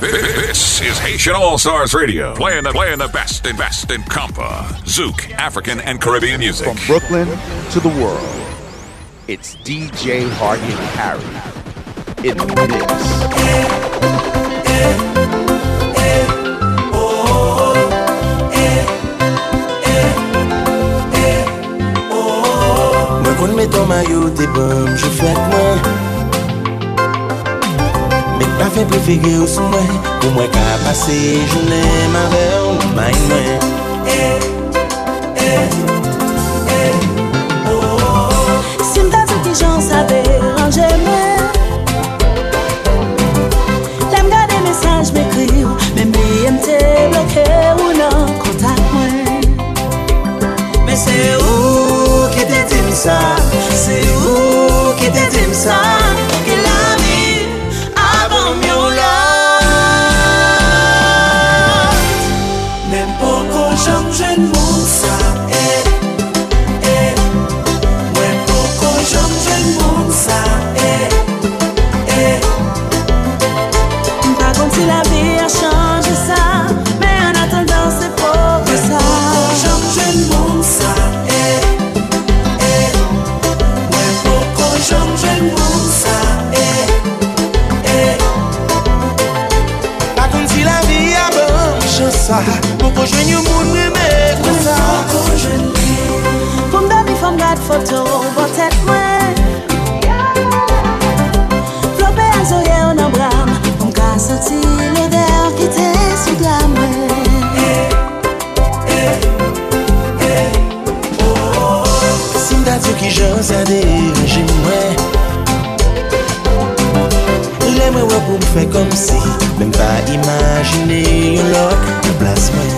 This is Haitian All Stars Radio, playing the playing the best and best in compa, zouk, African and Caribbean music. From Brooklyn to the world, it's DJ Hardy Harry in the mix. Mwen kon meton mayo te bom, je fèt mwen Met pa fe prefege ou sou mwen Pou mwen ka pase jounen Ma ve ou may mwen. E, e, e, o Si mta di ki jan sa deranje mwen Lem gade mesaj me kri ou Mem li mte bloke ou nan kontak mwen. Me se ou ki te temi sa Mwen kon jwen yon moun mwen mè kon sa Mwen kon jwen li Pou mbe mi fom gade foto Botet mwen Flope an zoye ou nan bram Pou mka soti l'odeur Ki te sou glam mwen Si mda tou ki jan sa de rejim mwen Le mwen wè pou mfe kom si Mwen pa imajine yon lok place Mais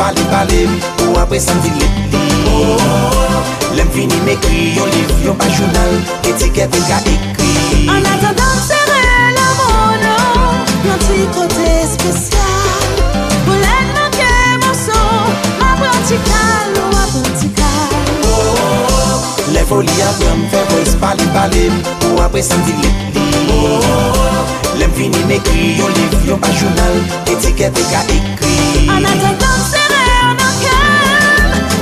pale pale Ou apre sa mdi lep li oh, Lem fini me kri Yon liv, yon pa jounal Etiket yon ka ekri. An atadan sere la mono Yon ti kote spesyal. Pou len manke monson Ma prantikal ou aprantikal oh, Le foli apren Fè voice pale pale Ou apre sa mdi lep li oh, Lem fini me kri Yon liv, yon pa jounal Etiket yon ka ekri. An atadan sere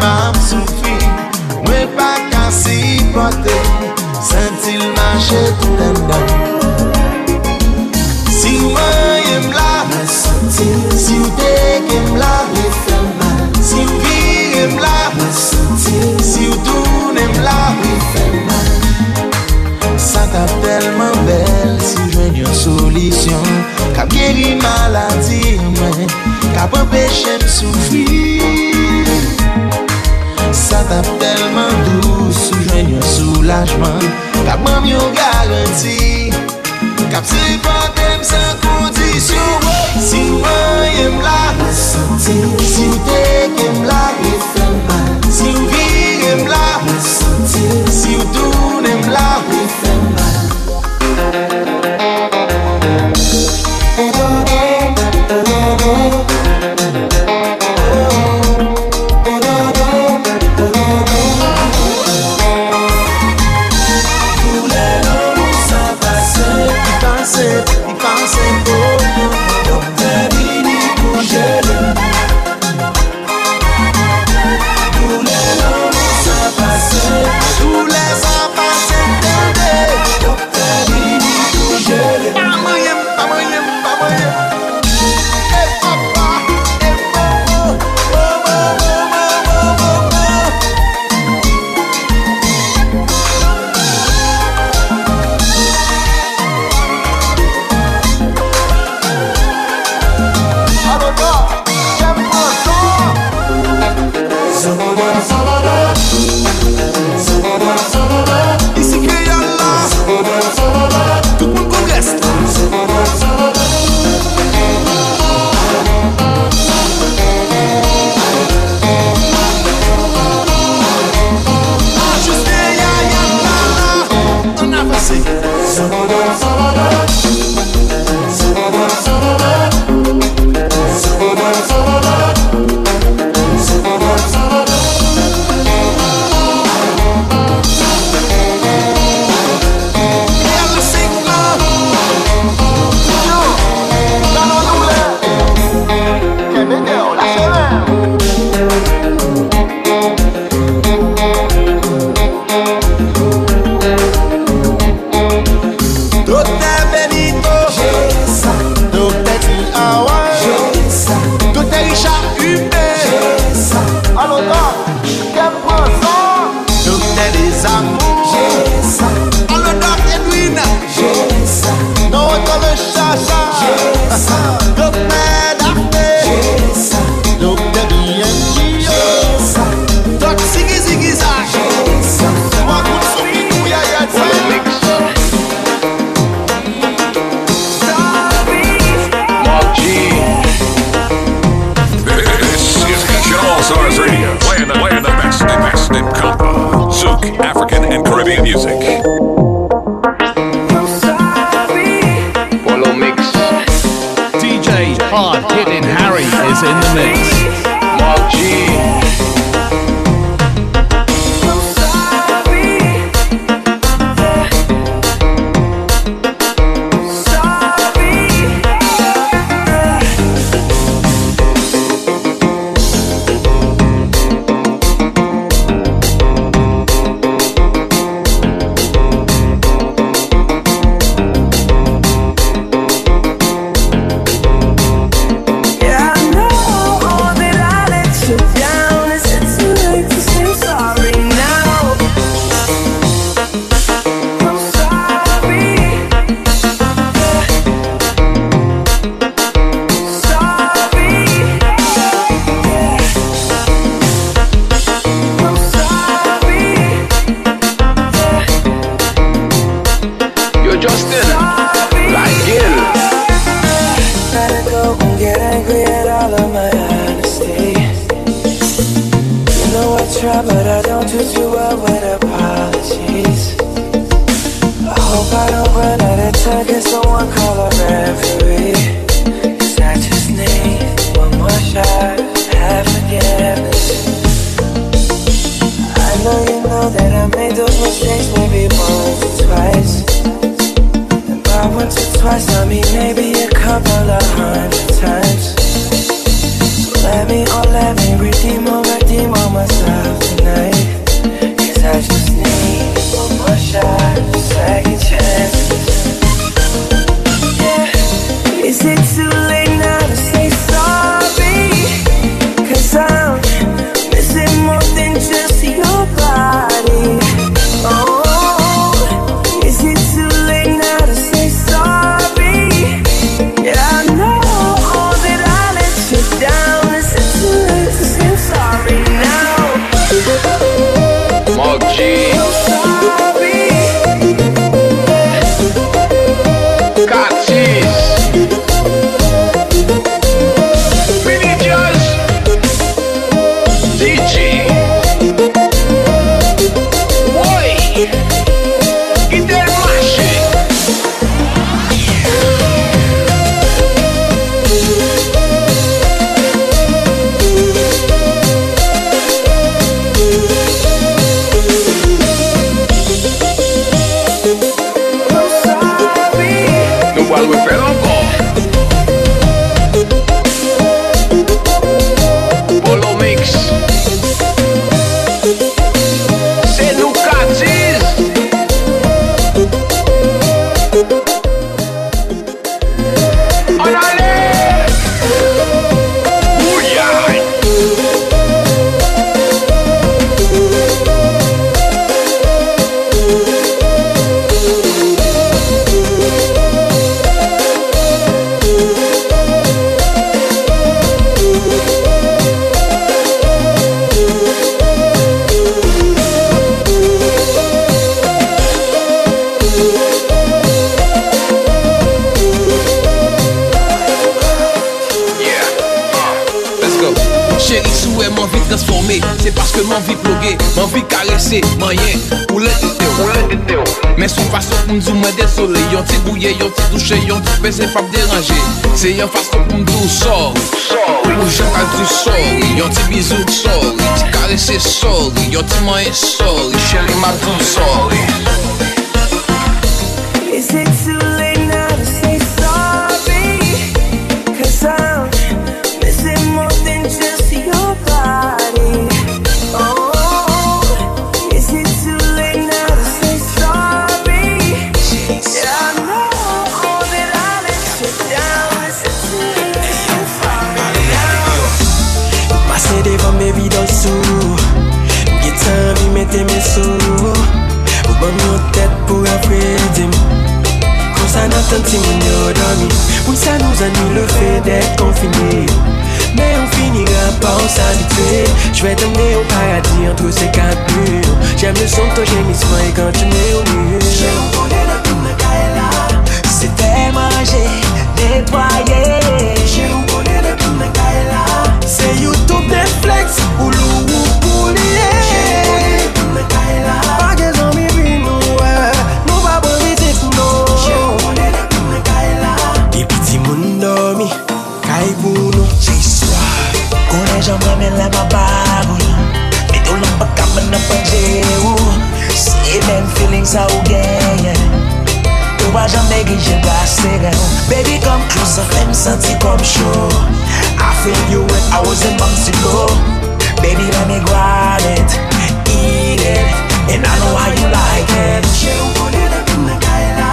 map soufi. Mwen pa ka si pote Sentil mache tout an dan. Si mwen yem la Mwen sentil. Si ou dek yem la Mwen fel mal. Si ou vir yem la Mwen sentil. Si ou toun yem la Mwen fel mal. Sa tap telman bel Si jwen yon solisyon. Kap geri maladi mwen Kap empeshe m soufi tap telman dous Soujwen yon soulajman. Kap mam yon garanti. Kap se patem san kondisyon Si woy em la Si wote kem la pe se pap deranje Se yon fasyon pou mdou sori Ou jen adri sori Yon ti bizou sori Ti karese sori Yon ti manye sori Chere madou sori Is it too notre intime dormi Oui, ça nous annule le fait d'être confinés Mais on finira par s'habituer Je vais t'emmener au paradis entre ces quatre murs J'aime le son de ton gémissement et quand tu mets au mur J'ai entendu la C'était manger, mwenye la mababou Metou lan baka mwen a Baby come closer, fem senti kom show I feel you when I was a month ago. Baby let me grab it, eat it And I know how you like it. Che ou kone la koun na kaila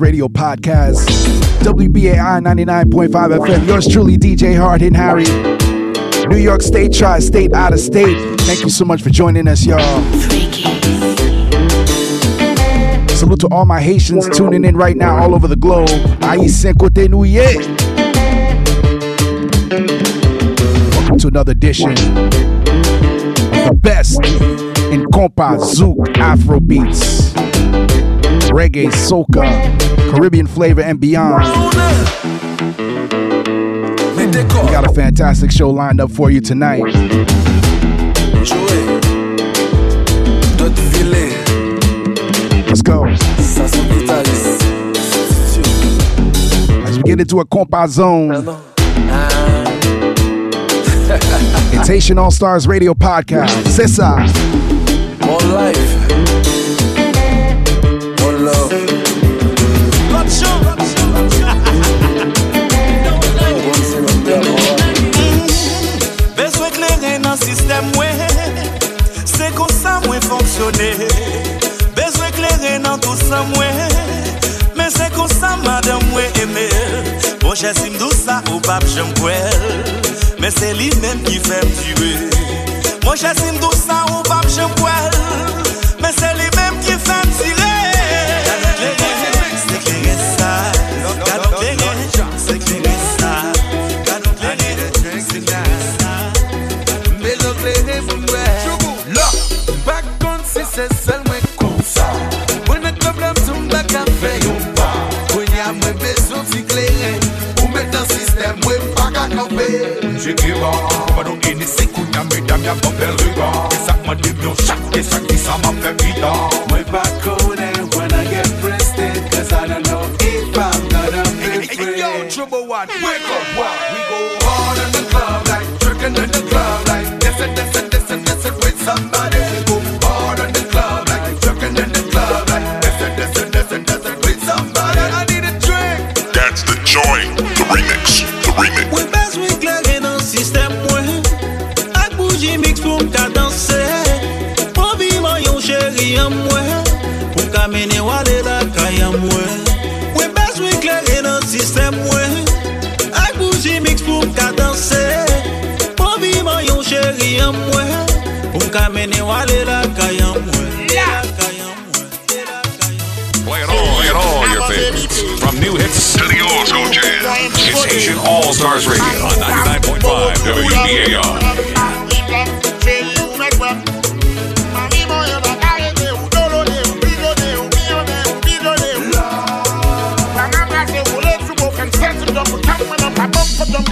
Radio podcast. WBAI 99.5 FM. Yours truly, DJ Hard Hitting Harry. New York State, Tri State, out of state. Thank you so much for joining us, y'all. Salute to all my Haitians tuning in right now all over the globe. Aïe Cinquante Nouye. Welcome to another edition of the best in compa, zouk, Afro beats, reggae, soca, Caribbean flavor, and beyond. We got a fantastic show lined up for you tonight. Let's go. As we get into a compa zone. Haitian All Stars Radio Podcast. C'est ça. More life. madame mwen Men se kon sa madame mwen eme. Bon jesim dou sa ou pap jem kwel Men se li men ki fem tue Bon jesim dou sa ou pap jem kwel Pa nou inisi kunya midam ya papel riga Esak pou mka danse yon chéri an mwen Pou mka mene wale la kaya mwen Play it all, play it all your favorites. From new hits to the old school jams. It's Haitian All Stars Radio on 99.5 WBAI. Give me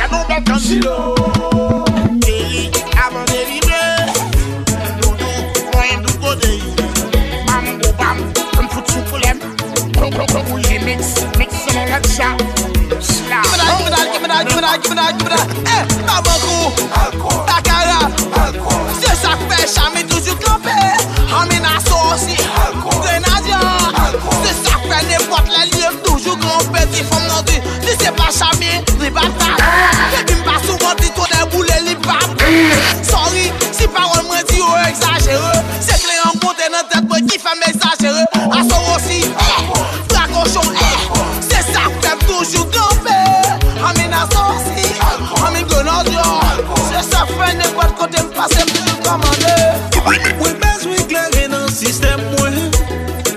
that, give me that, give me that, give me that, give me that. Eh, tabakou, takara, se sak fe chame toujou kampe. Ame na sosi, grenadier, se sak fe nepot le liyev toujou kampe. Ti fom nan di, di se pa chame, li bata. Baby Ki fè mè exagere A sorosi Drakochon Se sa fèm toujou gopè Amin a sosi Amin gonan diyon Se sa fè ne kwa kote m pase m toujou komande Ou bez ou klere nan sistem mwen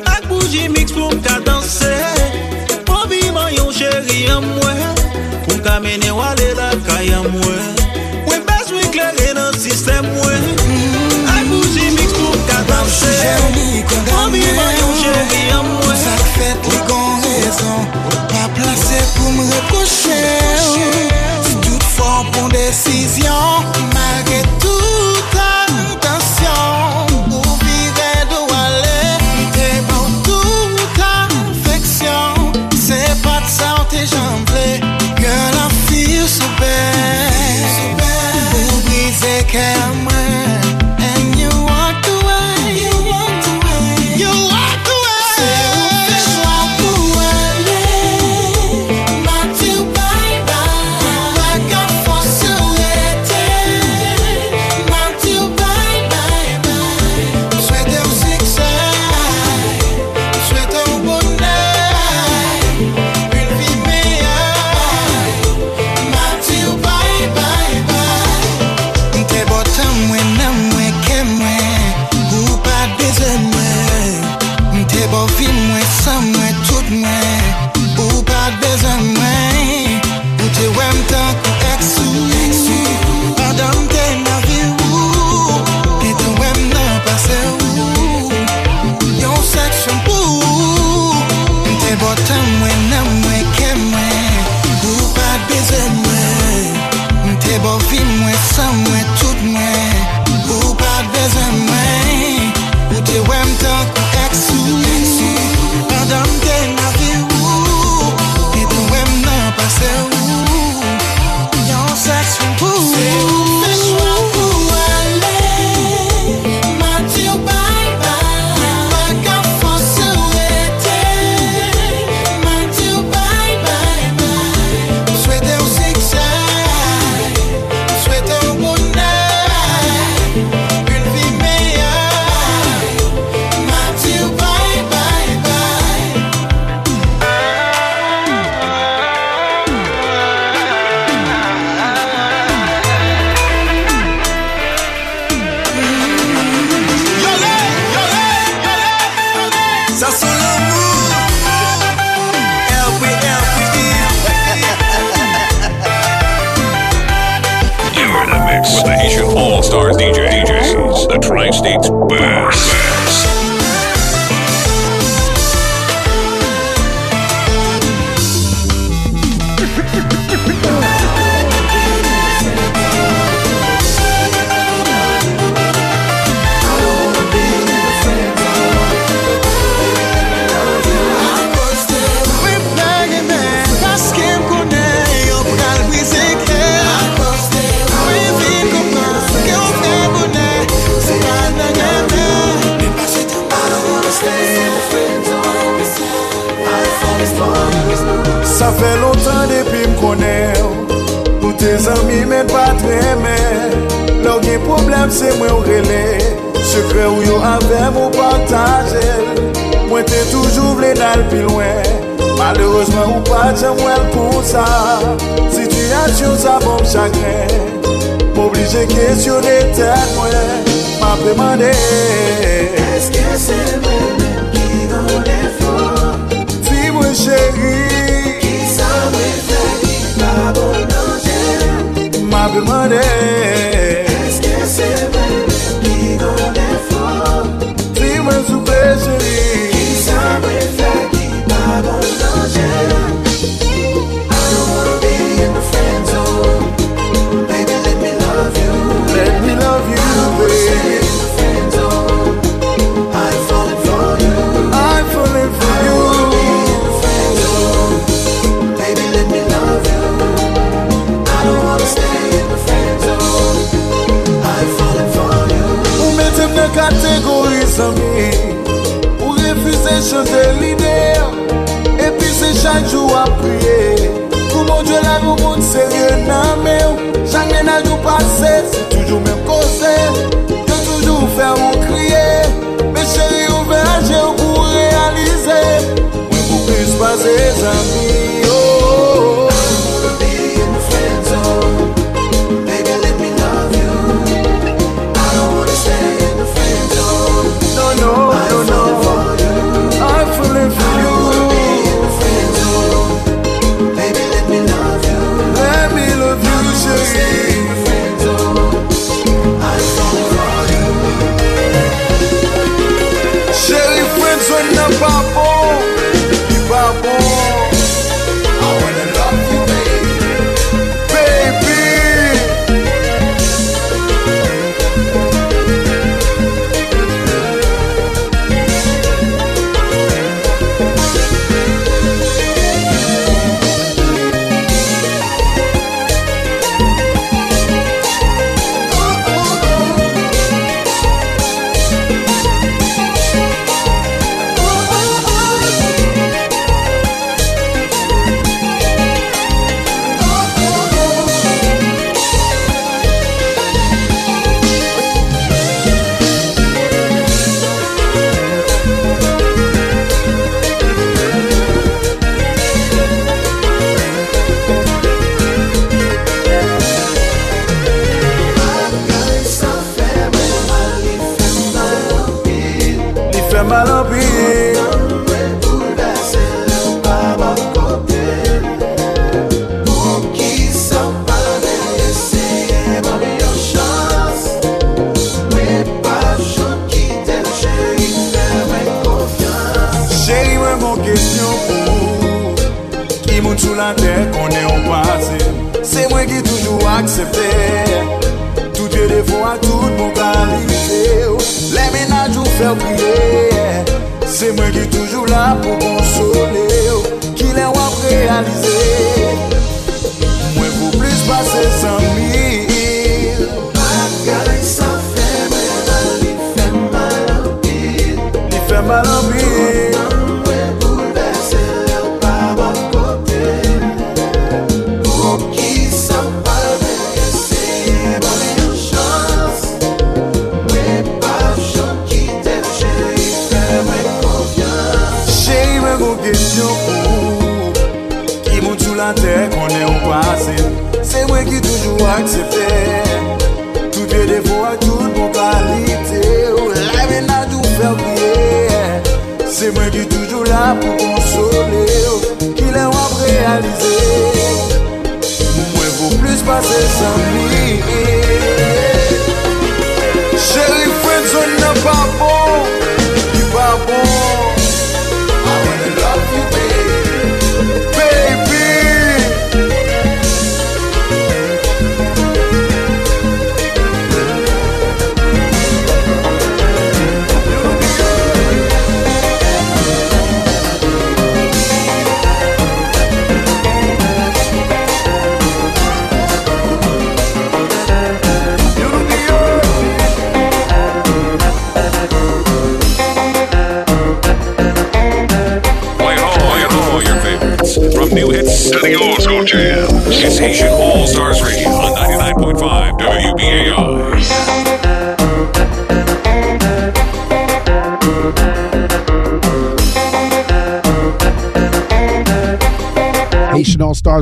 Ak bouji mix pou m ka danse Pou vivan yon cheri an mwen Pou m ka mene wale la kaya mwen plase pou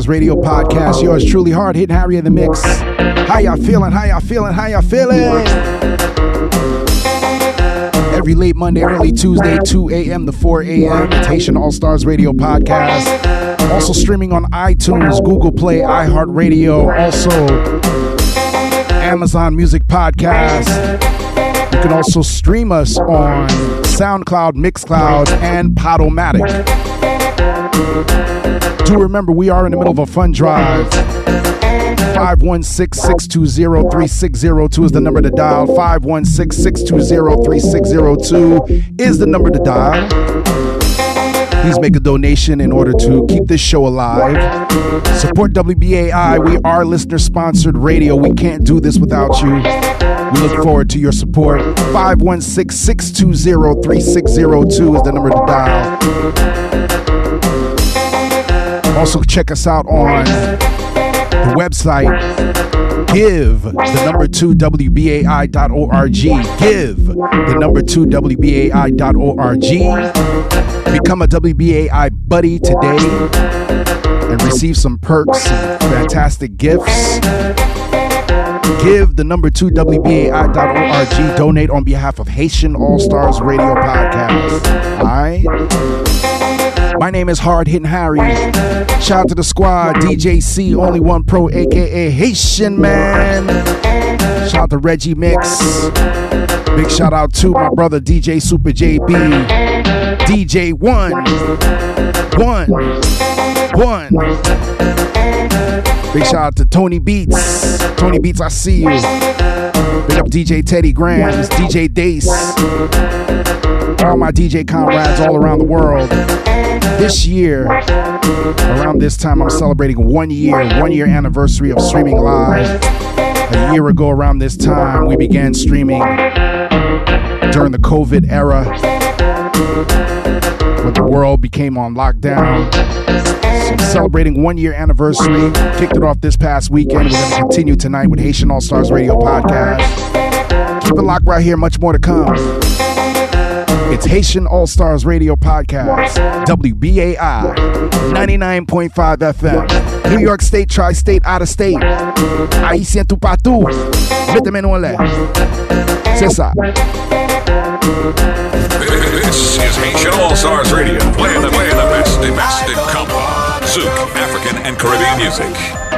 Radio Podcast. Yours truly, hard hitting Harry in the mix. How y'all feeling? How y'all feeling? How y'all feeling? Every late Monday, early Tuesday, 2 a.m. to 4 a.m. Haitian All Stars Radio Podcast. Also streaming on iTunes, Google Play, iHeartRadio, also Amazon Music Podcast. You can also stream us on SoundCloud, Mixcloud, and Podomatic. Do remember, we are in the middle of a fun drive. 516 620 3602 is the number to dial. 516 620 3602 is the number to dial. Please make a donation in order to keep this show alive. Support WBAI. We are listener sponsored radio. We can't do this without you. We look forward to your support. 516 620 3602 is the number to dial. Also, check us out on the website give the number two WBAI.org. Give the number two WBAI.org. Become a WBAI buddy today and receive some perks, fantastic gifts. Give the number two WBAI.org. Donate on behalf of Haitian All Stars Radio Podcast. All right. My name is Hard Hitting Harry. Shout out to the squad, DJ C, Only One Pro, aka Haitian Man. Shout out to Reggie Mix. Big shout out to my brother DJ Super JB. DJ One. One. One. Big shout out to Tony Beats. Tony Beats, I see you. Big up DJ Teddy Grams, DJ Dace. All my DJ comrades all around the world this year, around this time, I'm celebrating one year, one year anniversary of streaming live. A year ago, around this time, we began streaming during the COVID era when the world became on lockdown. So celebrating one year anniversary. Kicked it off this past weekend. We're going to continue tonight with Haitian All Stars Radio Podcast. Keep it locked right here, much more to come. It's Haitian All Stars Radio Podcast, WBAI, 99.5 FM, New York State, Tri State, out of state. Haïtien tout partout. Mettez-moi nous en l'air. C'est ça. This is Haitian All Stars Radio, playing the, playing the best, in compa, Zouk, African, and Caribbean music.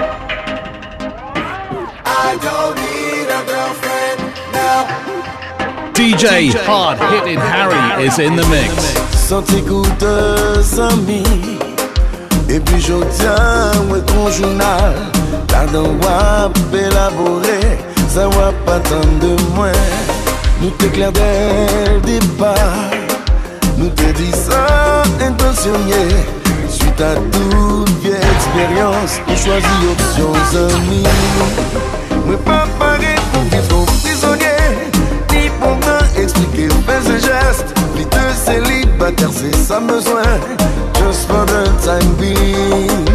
DJ Hard Hitting Harry is in the mix. Santi koute zami E pi jodia mwen kon jounal La dan wap elabore Sa wap atan de mwen Nou te kler del depar Nou te di sa intensyonye Suite a tout vie eksperyans Nou chwazi opsyon zami Mwen pa pare pou vivre prisonye Ni pou mwen explike fè se geste Vie de célibataire c'est sa besoin. Just for the time being.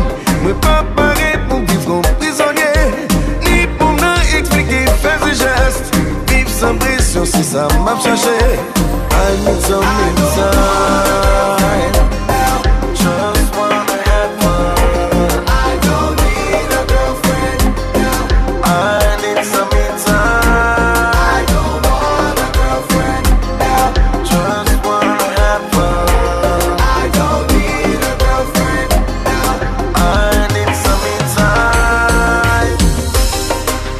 Mwen pa pare pou vivre en prisonnier. Ni pou mwen explike fè se geste Vive sans pression si sa m'a chaché I need some me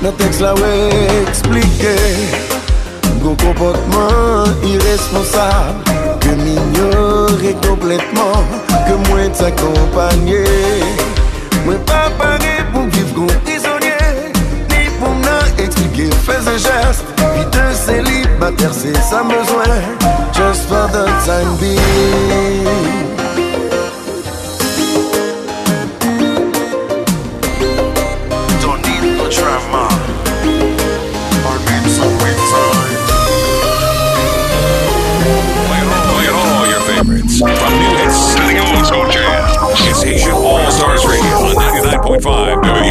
Nan tekst la we explike Gon komportman irresponsable Ke m'ignore kompletman Ke mwen t'akompanye Mwen pa pare pou viv gon prisonnier Ni pou m'nan explike fais et gestes Vie de célibataire c'est sa besoin. Just for the time being 101.5 W.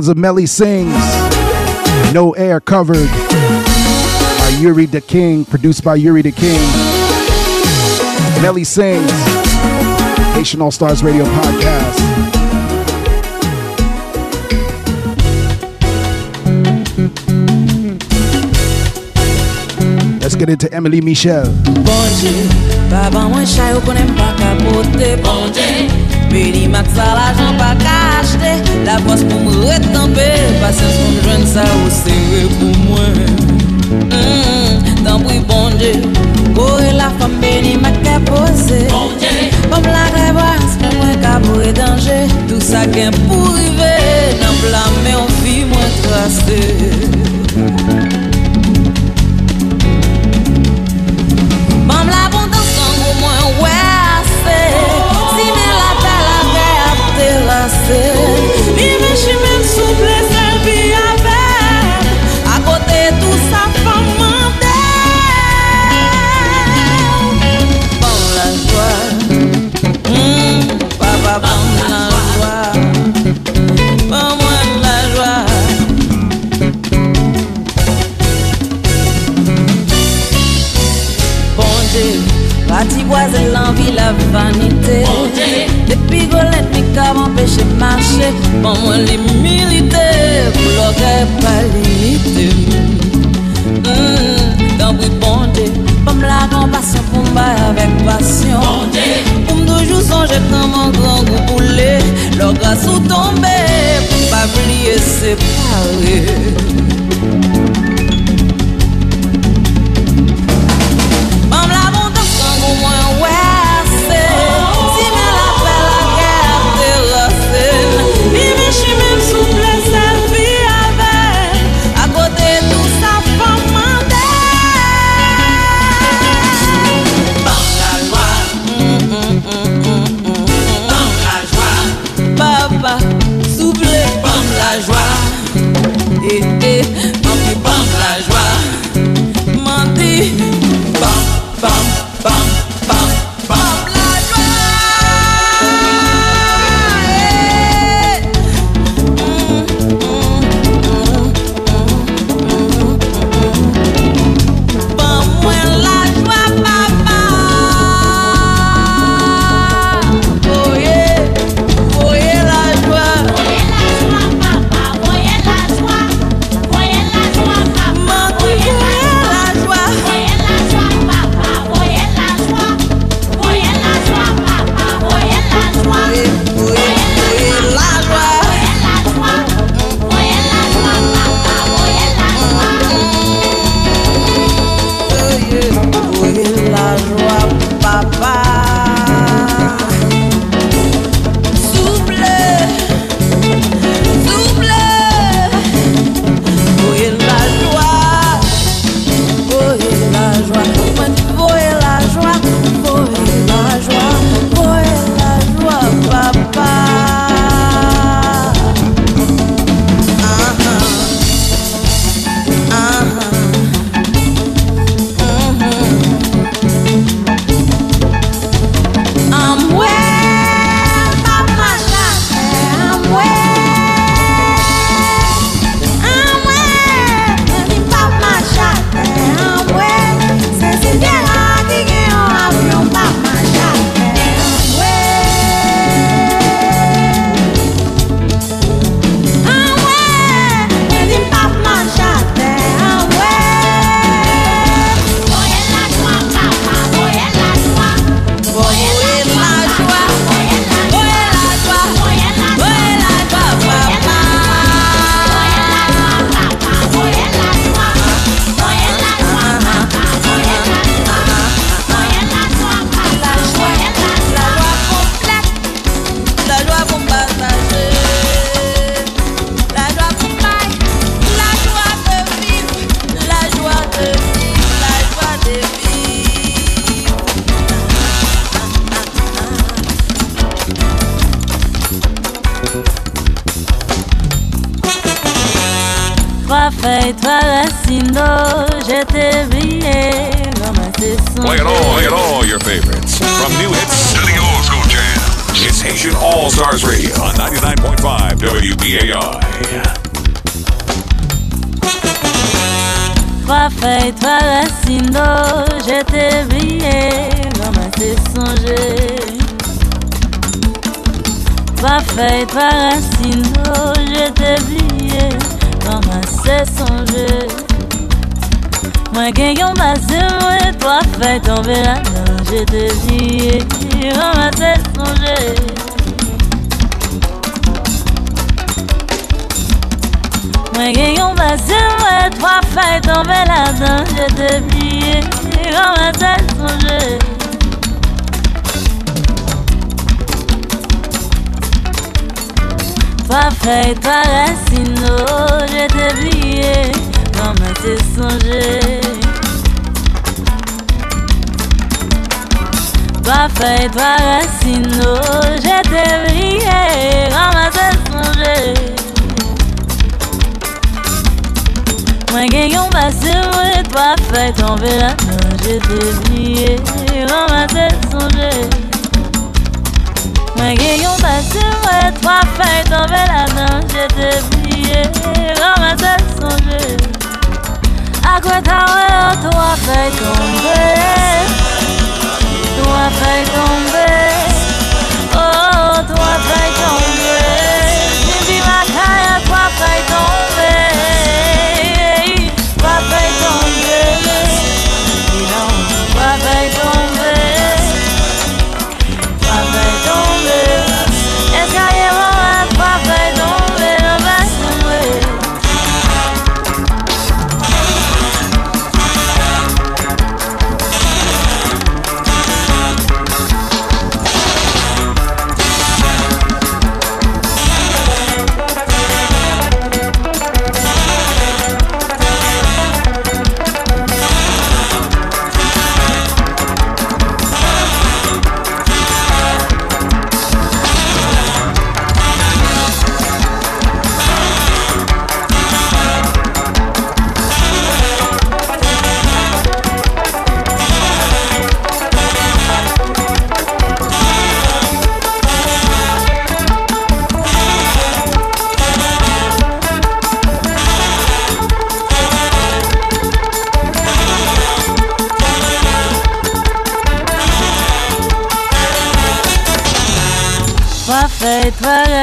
sounds of Melly Sings. No Air covered by Yuri the King, produced by Yuri the King. Melly Sings, Haitian All Stars Radio Podcast. Let's get into Emeline Michel. Bon Dieu, baba mwen chay ou konen pa kapote Bon Dieu, Peri mak sa la jan pa ka achete. La vwans pou m retampe. Pasyans pou m jwen sa ou sewe pou mwen. Mm-hmm. Tambou y bonde Bore la fam peri mak ka pose. Pom la grevas pou mwen ka pou e danje Tout sa gen pou rive. Nan blame ou fi mwen traste Toi toi racine d'eau, je t'ai brillé, Play it all, play it all your favorites. From new hits to the old school jams. It's Haitian All Stars Radio on 99.5 WBAI. Trois feuilles, trois racines d'eau, je t'ai brillé, ramassé songer. Trois feuilles, trois racines d'eau, je t'ai brillé, ramassé songer. Moi qui yon passé, moi, trois feuilles tombées là-dedans, je t'ai brillé, ramassé songer. Moi qui yon passé, moi, trois feuilles tombées là-dedans, je t'ai brillé, ramassé songer. Trois feuilles, trois racines, oh, je t'ai brillé, ramassé songer. Trois feuilles, trois racines, oh, je t'ai brillé, ramassé songer. Moi qui yon passé, moi, trois feuilles tombées là-dedans, je t'ai brillé, ramassé songer. Moi qui yon passé, moi, trois feuilles tombées là-dedans, je t'ai brillé, ramassé songer. À quoi t'as ouais, trois feuilles tombées, trois feuilles tombées, oh, trois feuilles tombées.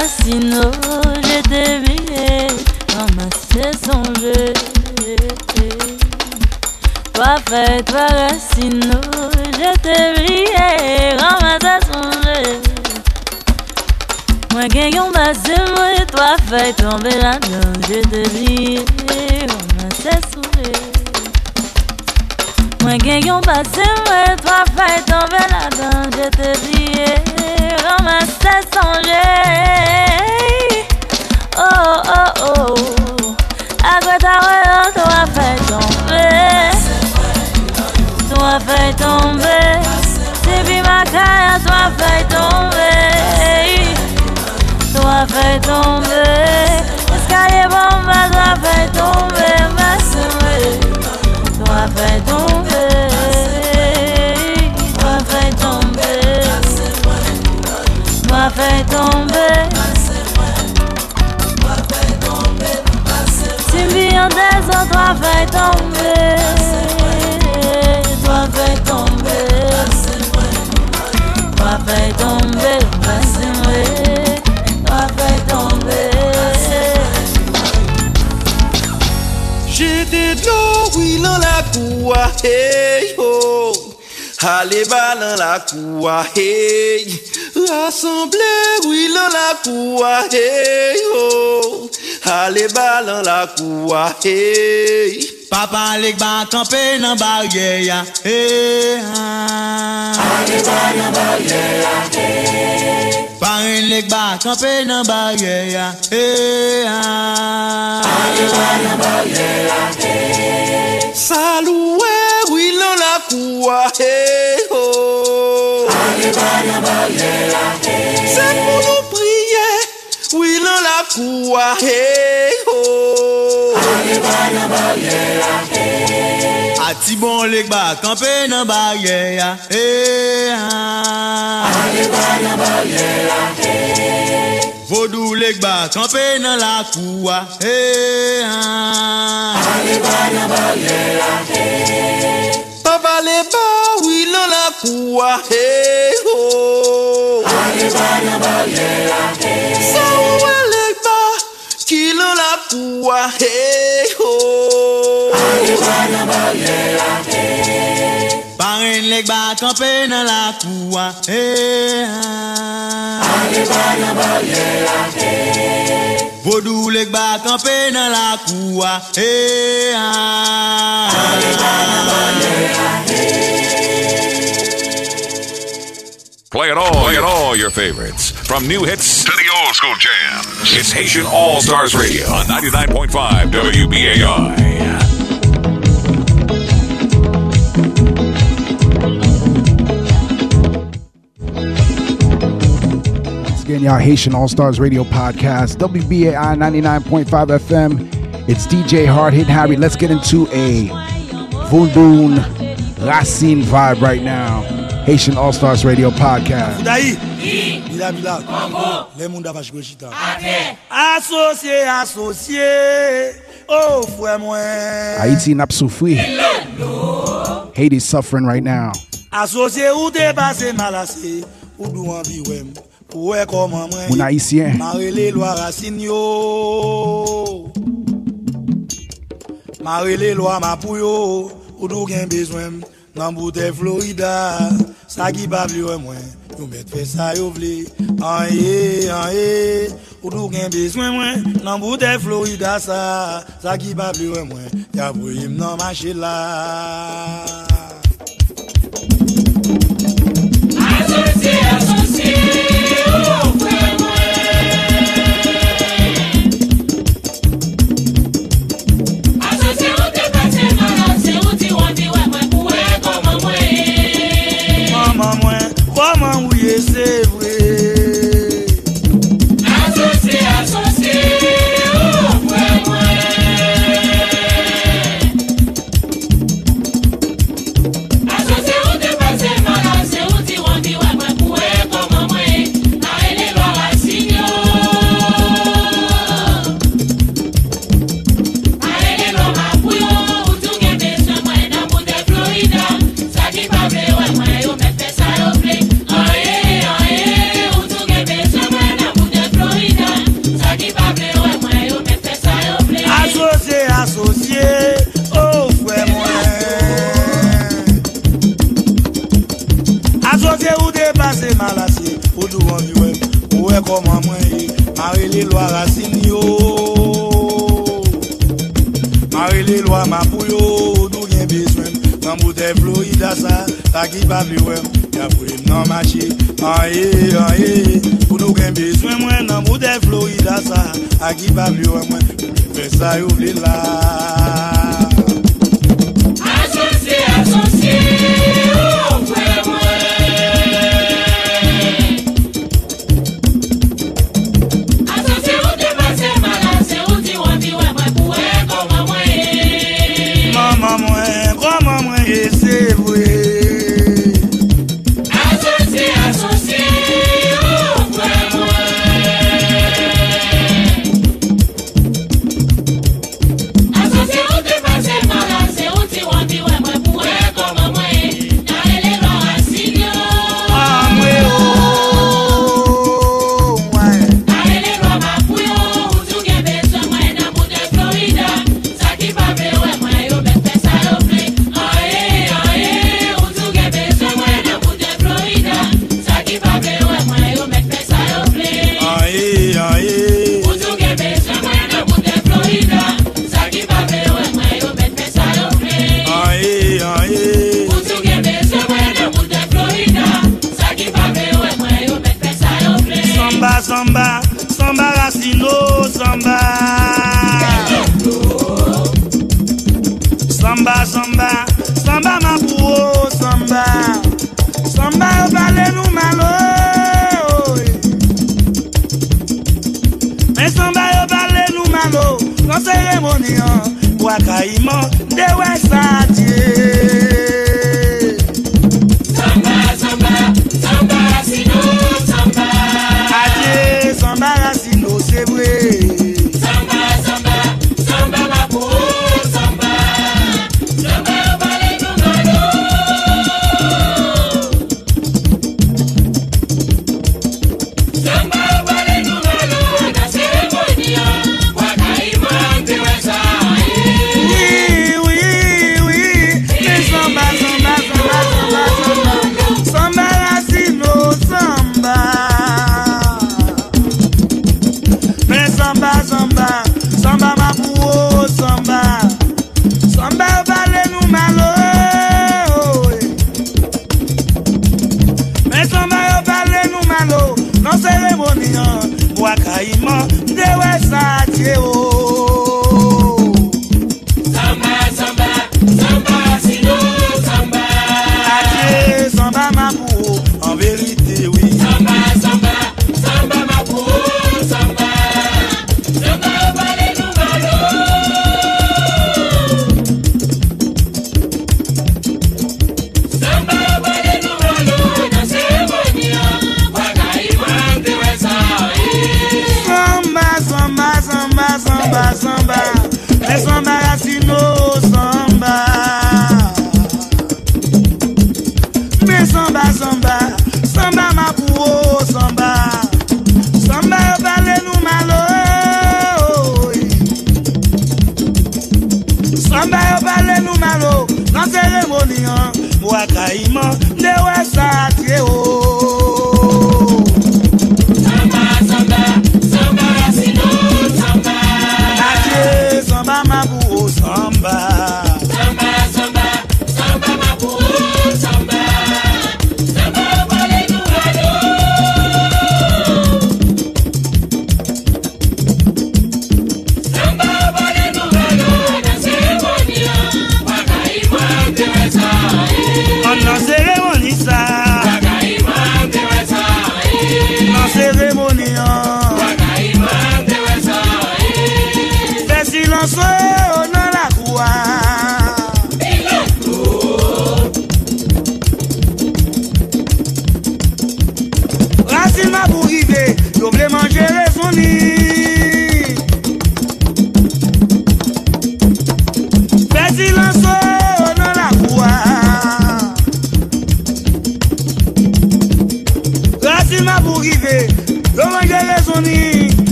Feuilles, trois racines, oh, je t'ai brillé, ramassé songer. Trois feuilles, trois racines, oh, je t'ai brillé, ramassé songer. Moi qui yon passé, moi, trois feuilles tombées là-dedans, je t'ai brillé, hey, oh. Allez, va dans la cour, hey. Rassemblez, oui, dans la cour, hey, oh. Allez, va dans la cour, hey. Papa lek ba kampe nan barye ya hey, ah. Ale ba nan barye ya, hey. Parin lek ba kampe nan barye ya hey, ah. Ale ba nan barye ya, hey. Saloué, ya, hey. C'est pour nous prier, oui, dans la kuwa hey ho. Aleba nan barye ya hey Ati bon lek ba kampe nan barye ya hey Aleba nan barye ya hey Vodou lek ba kampe nan la kuwa hey Aleba nan barye ya hey Ba wilo la kuwa hey ho. Aleba nan barye ya hey. Sa ouwe le ba kilo la kuwa hey ho. Aleba nan barye ya hey. Paren ba kampe nan la kuwa hey Aleba nan barye ya hey Vodou lek ba kampe nan la kuwa hey Aleba nan barye ya Play it all, play it all your favorites. From new hits to the old school jams. It's Haitian All Stars Radio on 99.5 WBAI. Again, y'all Haitian All Stars Radio Podcast, WBAI 99.5 FM. It's DJ Hard Hit Harry. Let's get into a Vundoon Racine vibe right now. Haitian All Stars Radio Podcast. Daí, bila bila, le moun davaj gwe chita. Asosye, asosye, oh fwe mwen. Haiti nap soufri. Haiti's suffering right now. Asosye ou te pase malase, ou dou anvi wem, Ouè koman mwen. Moun haisyen Marele lwa rasin yo. Marele lwa mapou yo. Ou do gen bezwen Nan boute Florida. Sa ki babli wè mwen Yo met fe sa yo vle. Anye, anye. Ou do gen bezwen mwen Nan boute Florida sa. Sa ki babli wè mwen Ya boyim nan mache la. Asosye Asosye vale nou malo Nan seremoni an Waka iman de wè sa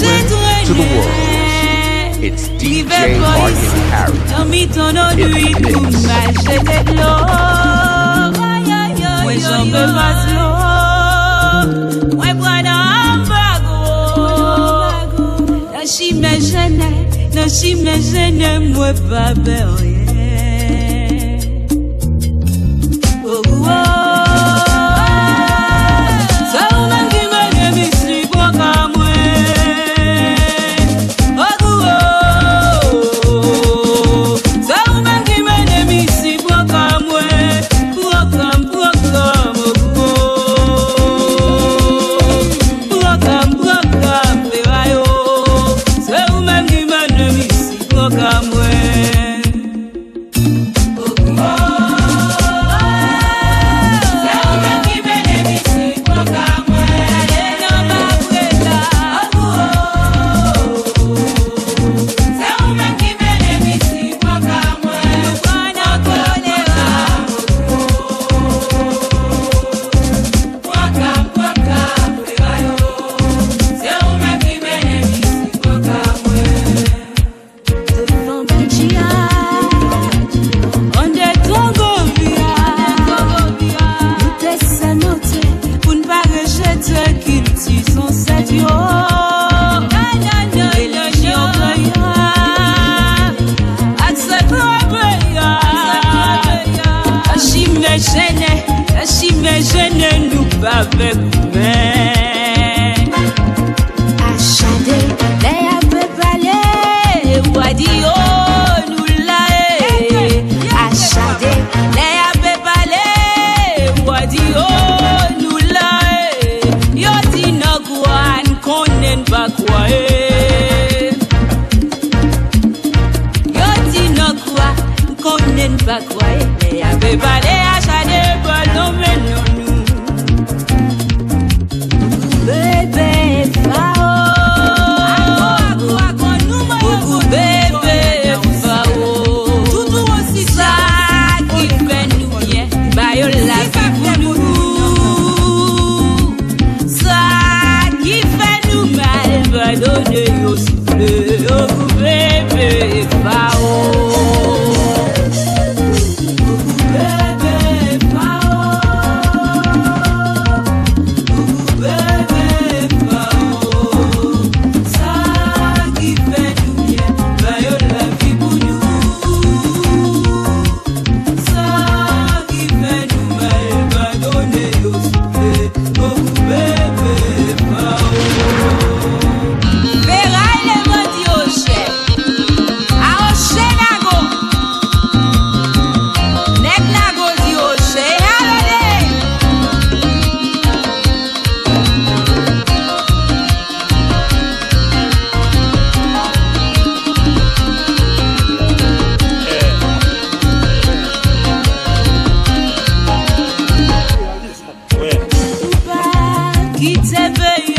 Brooklyn to the world. It's DJ Martin Harris. It's Mix. Nashime jene, nashime jene mwe pa beoye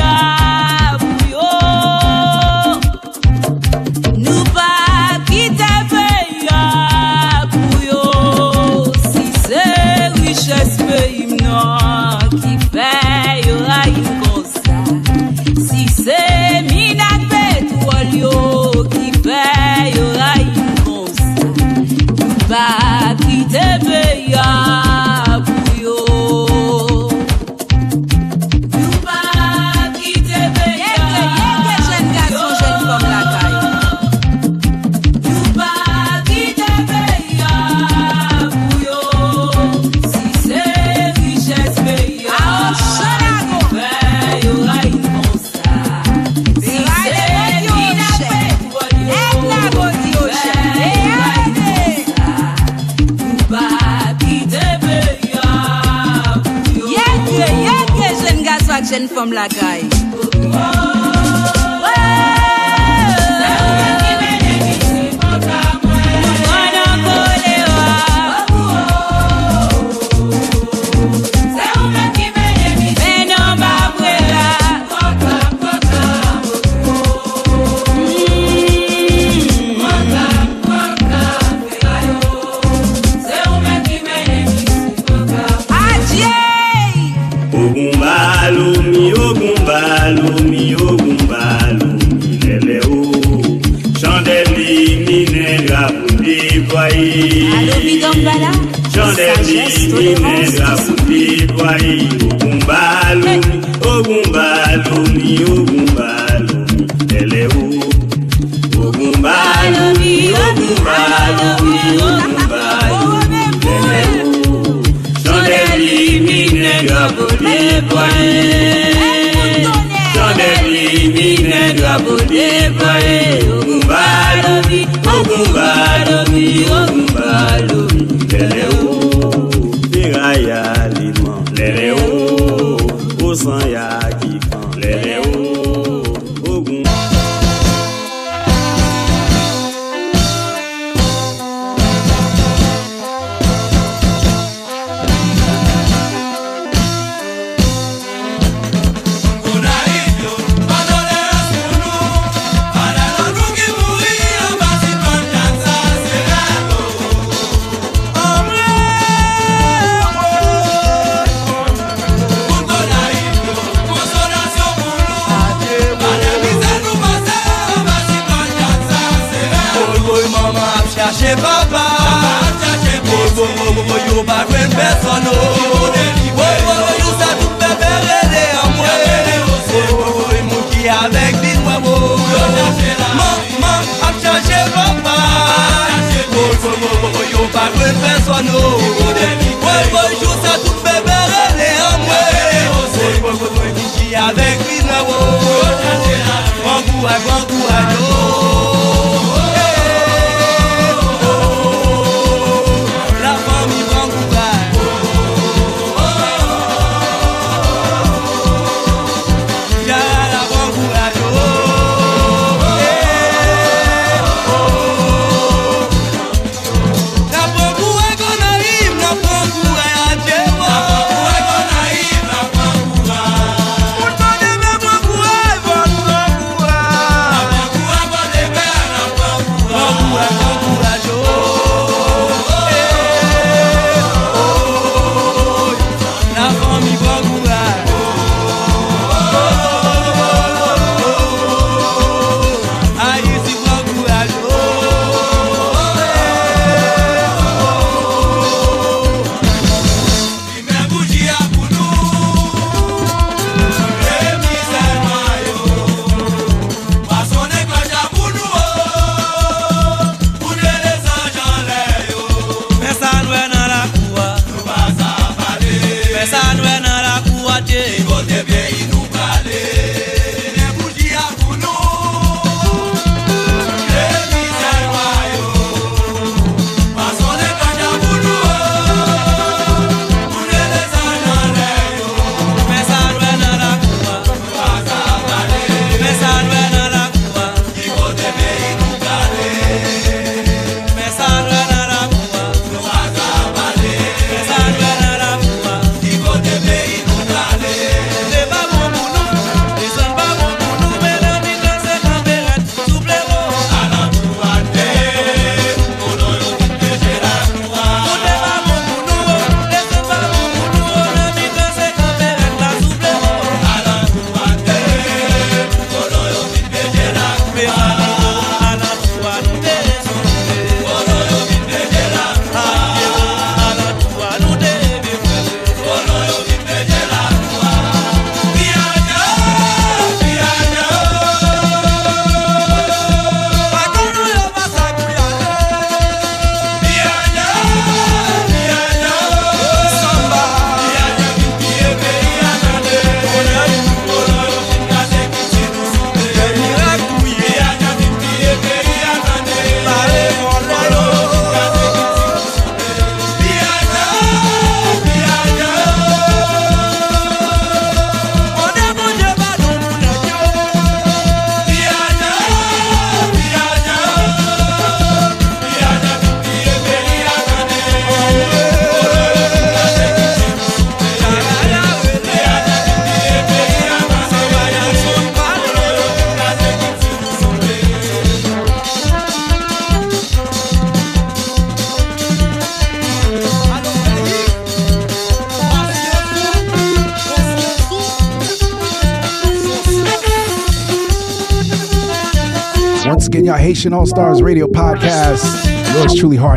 veya gason ak jen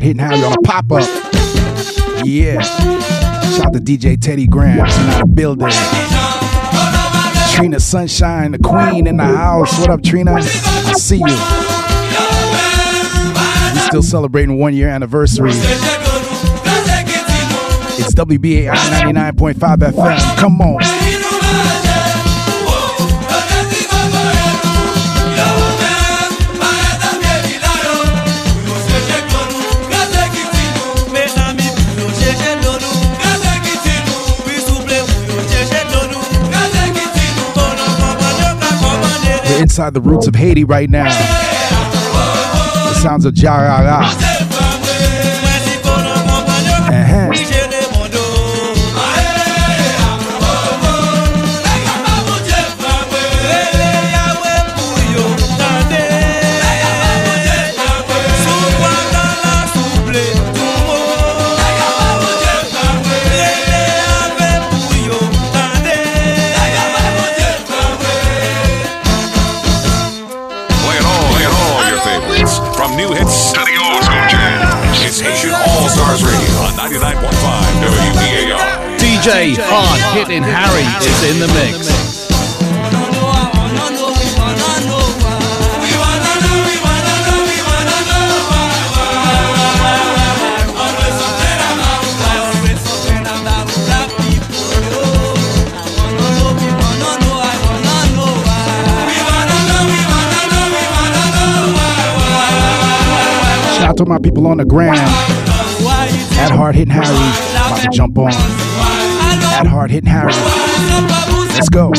hitting Harry on a pop up. Yeah. Shout out to DJ Teddy Graham, in the building. Trina Sunshine, the queen in the house. What up, Trina? I see you. We're still celebrating one year anniversary. It's WBAI 99.5 FM. Come on. Inside the roots of Haiti right now. The sounds of Jarara. Stars Radio on 99.5 WBAI. DJ Hard Hitting Harry is in the mix. Shout out to my people on the gram. At Hard Hitting Harry. About to jump on. At Hard Hitting Harry. Let's go.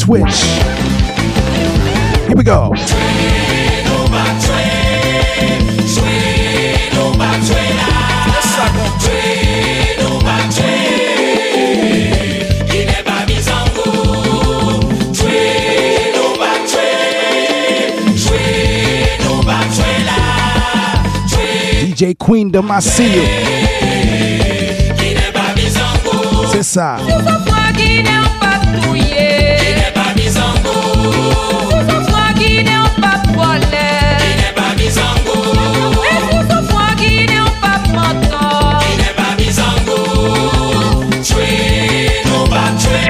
Twitch. Here we go. DJ Queen de Macio. C'est ça.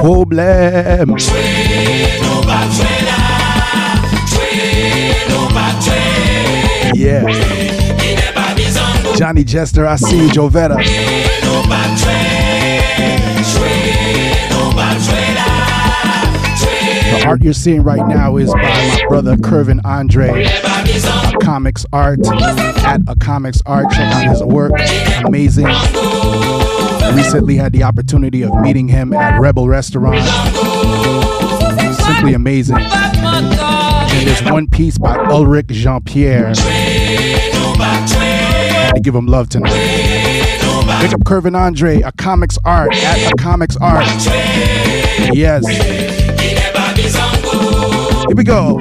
Problème. Yeah. Johnny Jester, I see you, Jovetta. The art you're seeing right now is by my brother Kervin Andre, a comics art at a comics art. Check out his work, amazing. Recently had the opportunity of meeting him at Rebel Restaurant. Simply amazing. And there's one piece by Ulrich Jean Pierre. To give him love tonight. Pick up Kervin Andre, a comics art at a comics art. Yes. Here we go.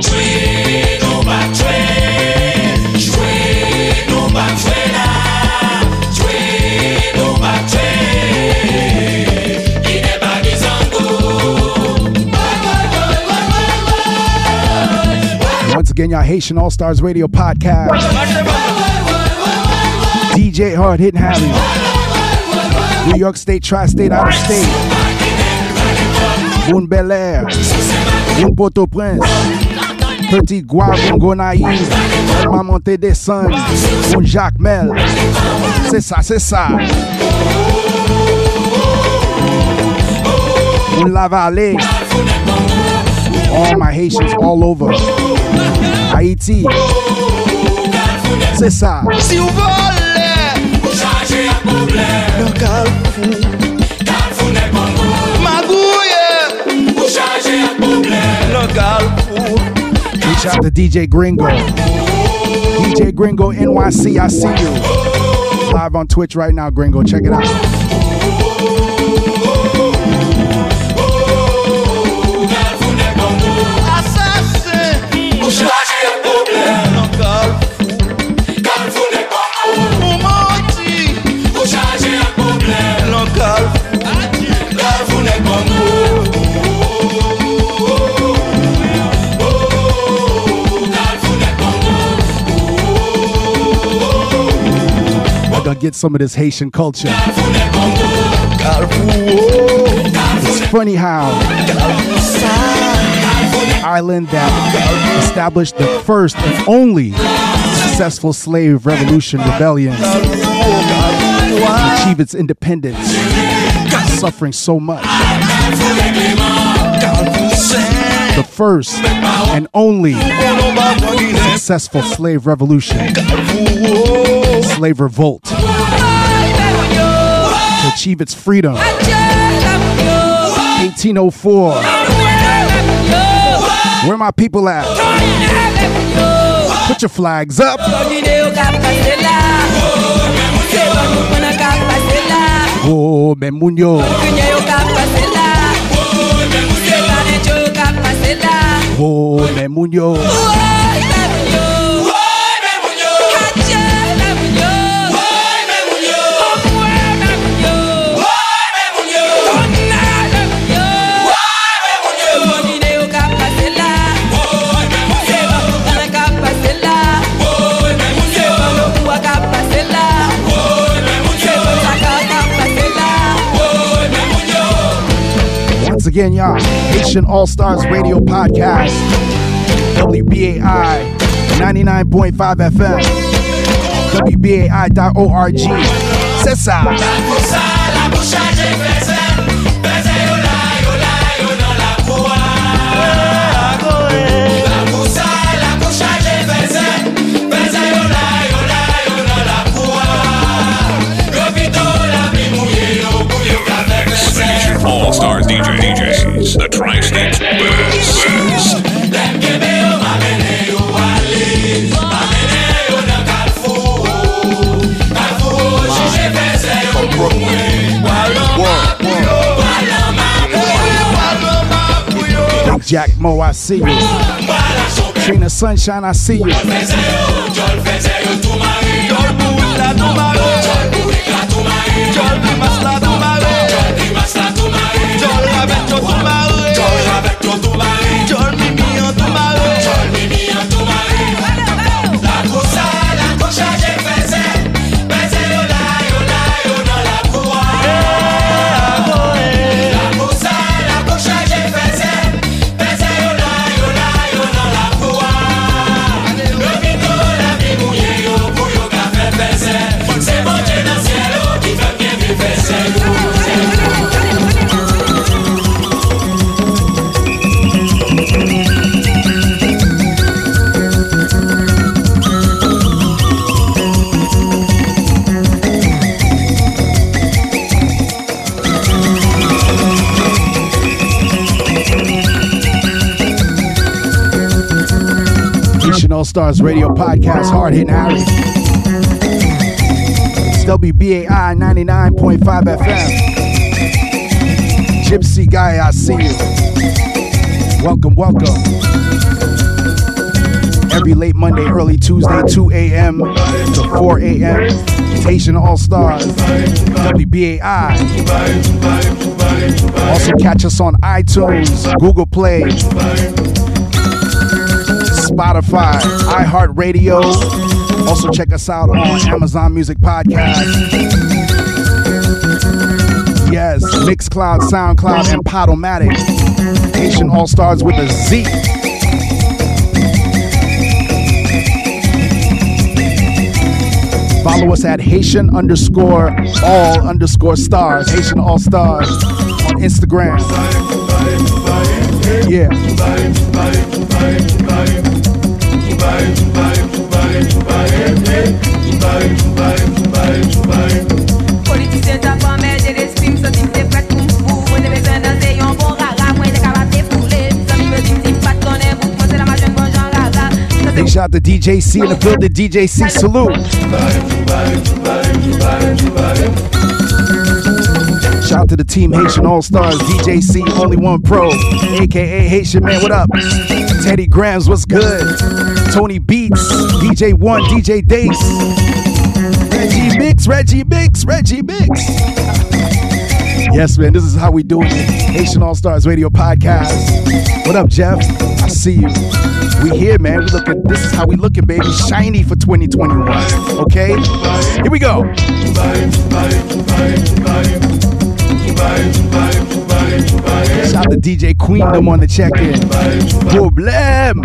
Again, y'all Haitian All Stars Radio podcast. DJ Hard Hitting Harry. New York State, Tri State, out of state. Boone Bel Air. Boone Port au Prince. Petit-Goâve, Boone Gonaïve. Maman Monté Descend. Boone Jacmel. C'est ça, c'est ça. Boone La Vallée. All my Haitians all over. Haïti. C'est ça. Si vous voulez changer un problème, le Carrefour, Carrefour n'est pas bon. Magouille, pour changer un problème, le Carrefour. Reach out to DJ Gringo. DJ Gringo NYC, I see you. Live on Twitch right now, Gringo. Check it out. Gonna get some of this Haitian culture. It's funny how island that established the first and only successful slave revolution rebellion to achieve its independence, suffering so much. The first and only successful slave revolution, slave revolt, to achieve its freedom. 1804. Where my people at? Put your flags up. Oh, Memunyo. Oh, Memunyo. Again, y'all, Haitian All Stars Radio Podcast, WBAI 99.5 FM, WBAI.org. C'est ça. All Stars DJ DJs, the Tri State Best. Brooklyn. Jack Mo, I see you. Trina Sunshine, I see you. Stars Radio Podcast, Hard Hitting Harry. It's WBAI 99.5 FM. Gypsy Guy, I see you. Welcome, welcome. Every late Monday, early Tuesday, 2 a.m. to 4 a.m. Haitian All Stars, WBAI. Also catch us on iTunes, Google Play, Spotify, iHeartRadio. Also check us out on Amazon Music Podcast. Yes, Mixcloud, SoundCloud, and Podomatic. Haitian All Stars with a Z. Follow us at Haitian underscore all underscore stars, Haitian All Stars on Instagram. Yeah. Big shout to DJ C in the building. DJ C salute. Shout out to the team Haitian All Stars, DJ C, only one pro, aka Haitian Man. What up? Teddy Grams, what's good? Tony Beats, DJ One, DJ Dace, Reggie Mix, Reggie Mix, Reggie Mix. Yes, man, this is how we do it. Haitian All Stars Radio Podcast. What up, Jeff? I see you. We here, man. We looking. This is how we looking, baby. Shiny for 2021. Okay, here we go. Shout out to DJ Queendom on the check-in. Problem.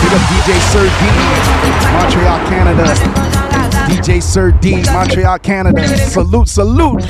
Big up DJ Sir D, Montreal, Canada. DJ Sir D, Montreal, Canada. Salute, salute.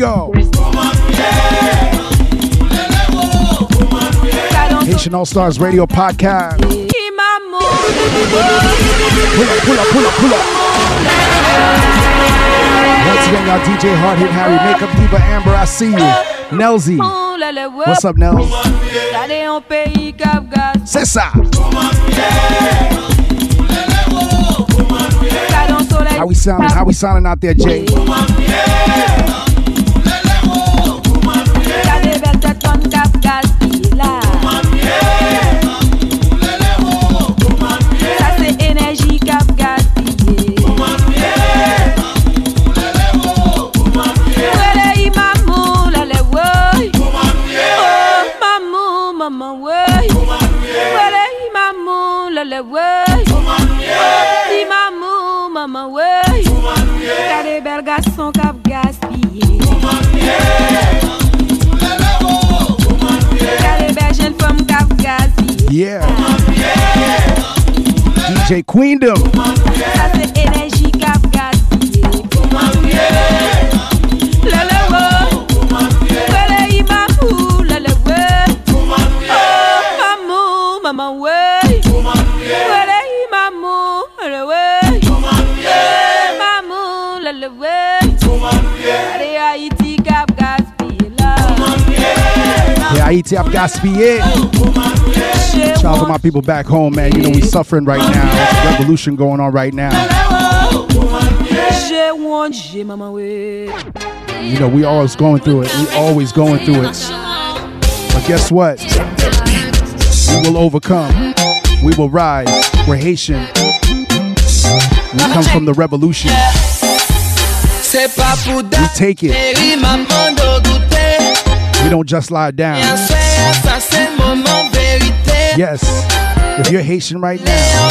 Go. Haitian All Stars Radio Podcast. Pull up, pull up, pull up, pull up. Once again, y'all DJ Hard Hit Harry, Makeup Diva Amber, I see you. Woy what's up, Nels? C'est ça. How we sounding? How we sounding out there, Jay? DJ Queendom. Be it. Shout out to my people back home, man. You know, we suffering right now. There's revolution going on right now. You know, we always going through it. We always going through it. But guess what? We will overcome. We will rise. We're Haitian. We come from the revolution. We take it. We don't just lie down. Bien sûr, ça c'est moment vérité. Yes. If you're Haitian right now,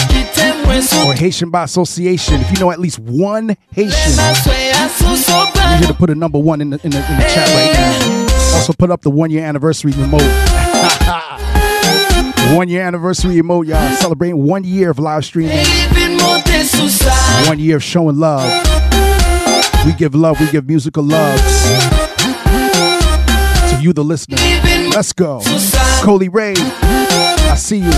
or Haitian by association, if you know at least one Haitian, you here to put a number one in the, in the, in the chat right now. Also put up the one year anniversary remote. one year anniversary remote, y'all. Celebrating one year of live streaming, Vite monter sous ça. one year of showing love. We give love, we give musical love you, the listener. Let's go. Coley Ray, I see you.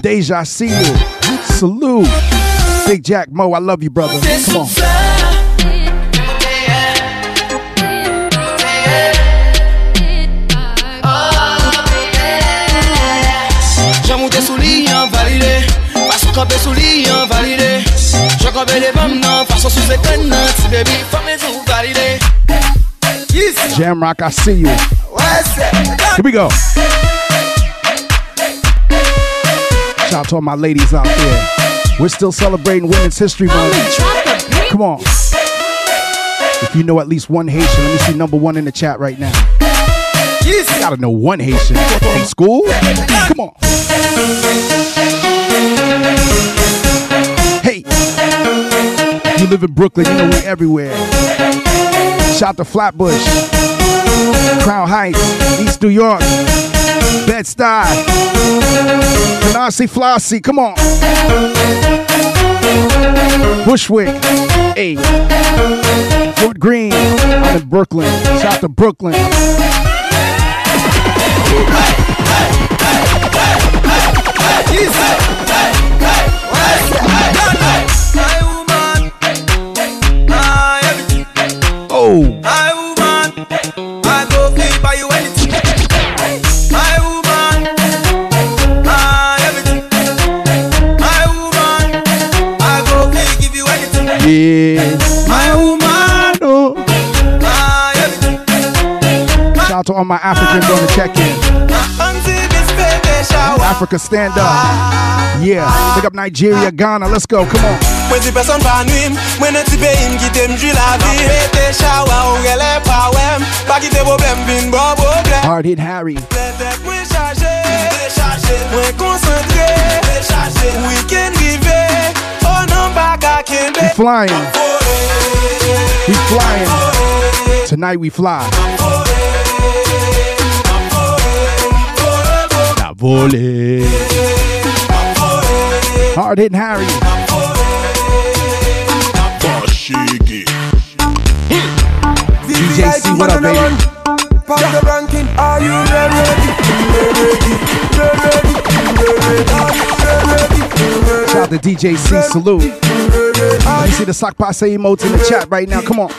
Deja, I see you. Salute. Big Jack Mo, I love you, brother. Come on. J'en monte sous lit, en validé. Façon campé sous lit, en validé. Je campé les femmes, non. Façon sous ces connes, non. Si baby, femme et validé. Jamrock, I see you. Here we go. Shout out to all my ladies out there. We're still celebrating Women's History Month. Come on. If you know at least one Haitian, let me see number one in the chat right now. You gotta know one Haitian from school. Come on. Hey, you live in Brooklyn, you know we're everywhere. Shout to Flatbush, Crown Heights, East New York, Bed-Stuy, Canarsie, Flossie, come on. Bushwick, hey, Fort Greene, I'm in Brooklyn. Shout to Brooklyn. Oh. My woman, I go free buy you anything. My woman, my everything. My woman, I go free give you anything. Yeah. My woman, oh. everything. Shout out to all my Africans on the check-in. Africa, stand up. Yeah. Pick up Nigeria, Ghana. Let's go. Come on. Mwen si person pa nwim, mwen e ti pe im ki tem jwi la vi Pete shawa ou gele pa wem, pa ki te problem vin bo problem Hard hit Harry. Mwen chaje, mwen konsentre Weekend rive, o nan baka kembe We flying. We flying. Tonight we fly. Volley. Hard hitting Harry. DJ C, what up, baby? Pop the ranking, are you ready? Ready, ready, ready, are ready? Shout out to DJ C, salute. Let me see the sock passe emotes in the chat right now. Come on.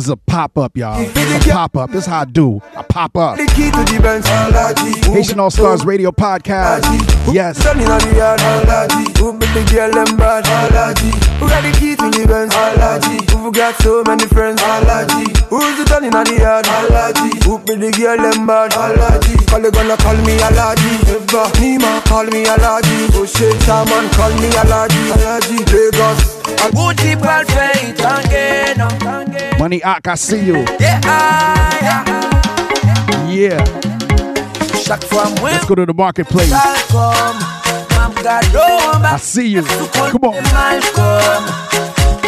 This is a pop up, y'all. A pop up. This is how I do. I pop up. The key to the Benz, Alaji. Haitian All Stars Radio Podcast. Yes. Done inna the yard, Alaji. Who make the girl them bad, Alaji. Who got the key to the Benz. Who got so many friends, Alaji. Who's the the yard, Alaji. Who the girl them bad, Alaji. Call they gonna call me Alaji. Eva, Nima, call me Alaji. Oh shit, Shaman, call me Alaji. Alaji, Lagos. Gucci perfect, again. Money I see you. Yeah, yeah. Yeah. Chaque fois Let's go to the marketplace. Malcolm Mam gado an I see you. Come on. Malcolm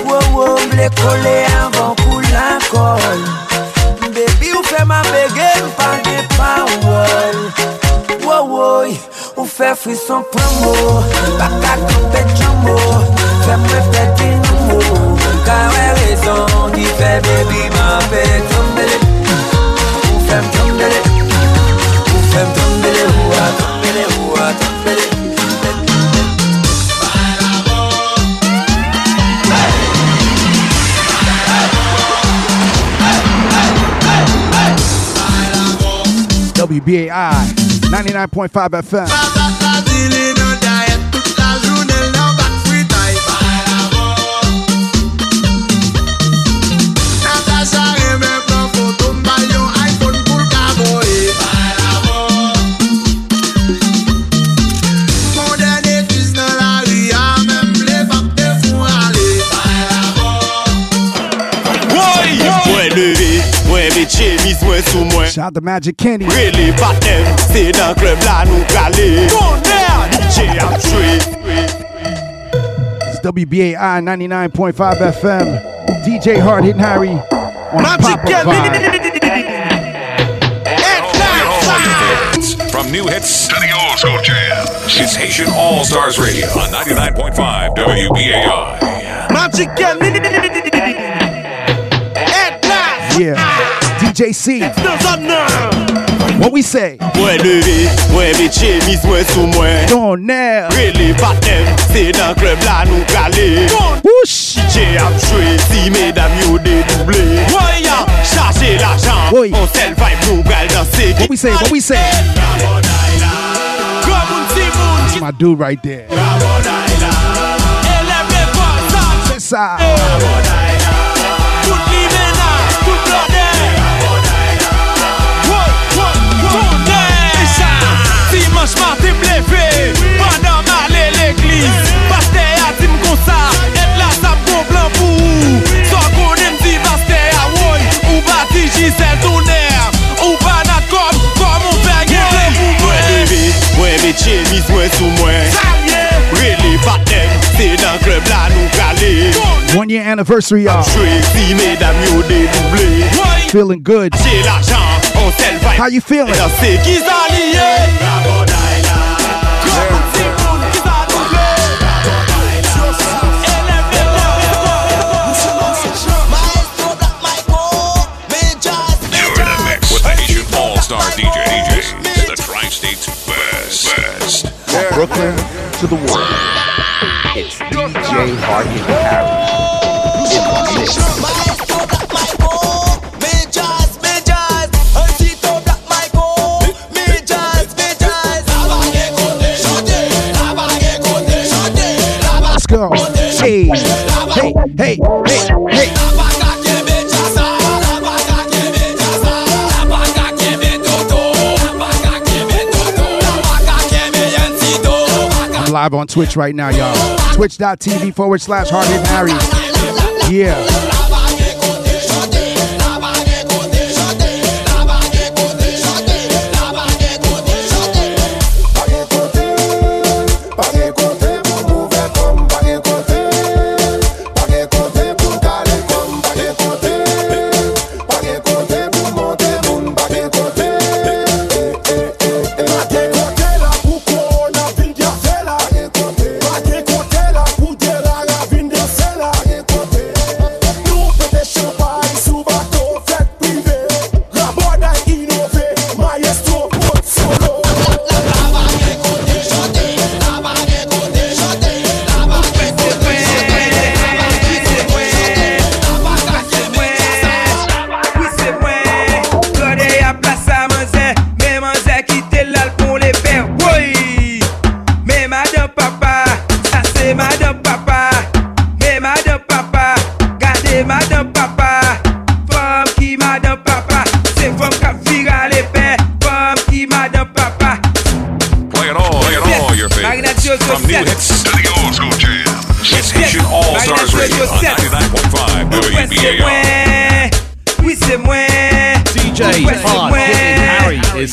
Wo wo mble kole anvan kou lankol Baby ou ma bege mpa gen pa wol Wo wo ou fe frison promo Baka kampe jumbo Fe mwen peti numo Ka we rezon ki fe baby ma pe tombele Ou fem tombele Ou fem tombele ou a tombele ou a tombele WBAI 99.5 FM. Mwen sou mwen Shout out to Magic Kenny. Rele patem, se nan klub la nou gale DJ ap chwe It's WBAI 99.5 FM. DJ Hard Hitting Harry on Papa Vibe. From new hits to the old school jam. It's Haitian All Stars Radio on 99.5 WBAI. Magic Yeah. DJ C. What we say? Mwen leve, mwen metche mis mwen sou mwen Don now. Rele patem, se nan klub la nou Whoosh! DJ ap chwe, si medam yo dedouble Woy ya, chache l'ajan Woy. On sel gal danse What we say? What we say? Komoun si moun That's my dude right there. eleve bon plan pou So konen di paste a woy Ou bati jisel tourner Ou banat kom, kom ou fe Mwen leve, mwen metche mis mwen sou mwen Rele patem, se nan klub la nou gale One year anniversary, y'all. Chwe si medam yo dedouble Woy, Feeling good. Che l'ajan, on sel How you feeling? Brooklyn to the world. It's DJ Hard Hitting Harry. In the mix. Let's go. Hey, hey, hey, hey, hey. Live on Twitch right now, y'all. Twitch.tv forward slash Hard Hitting Harry. Yeah.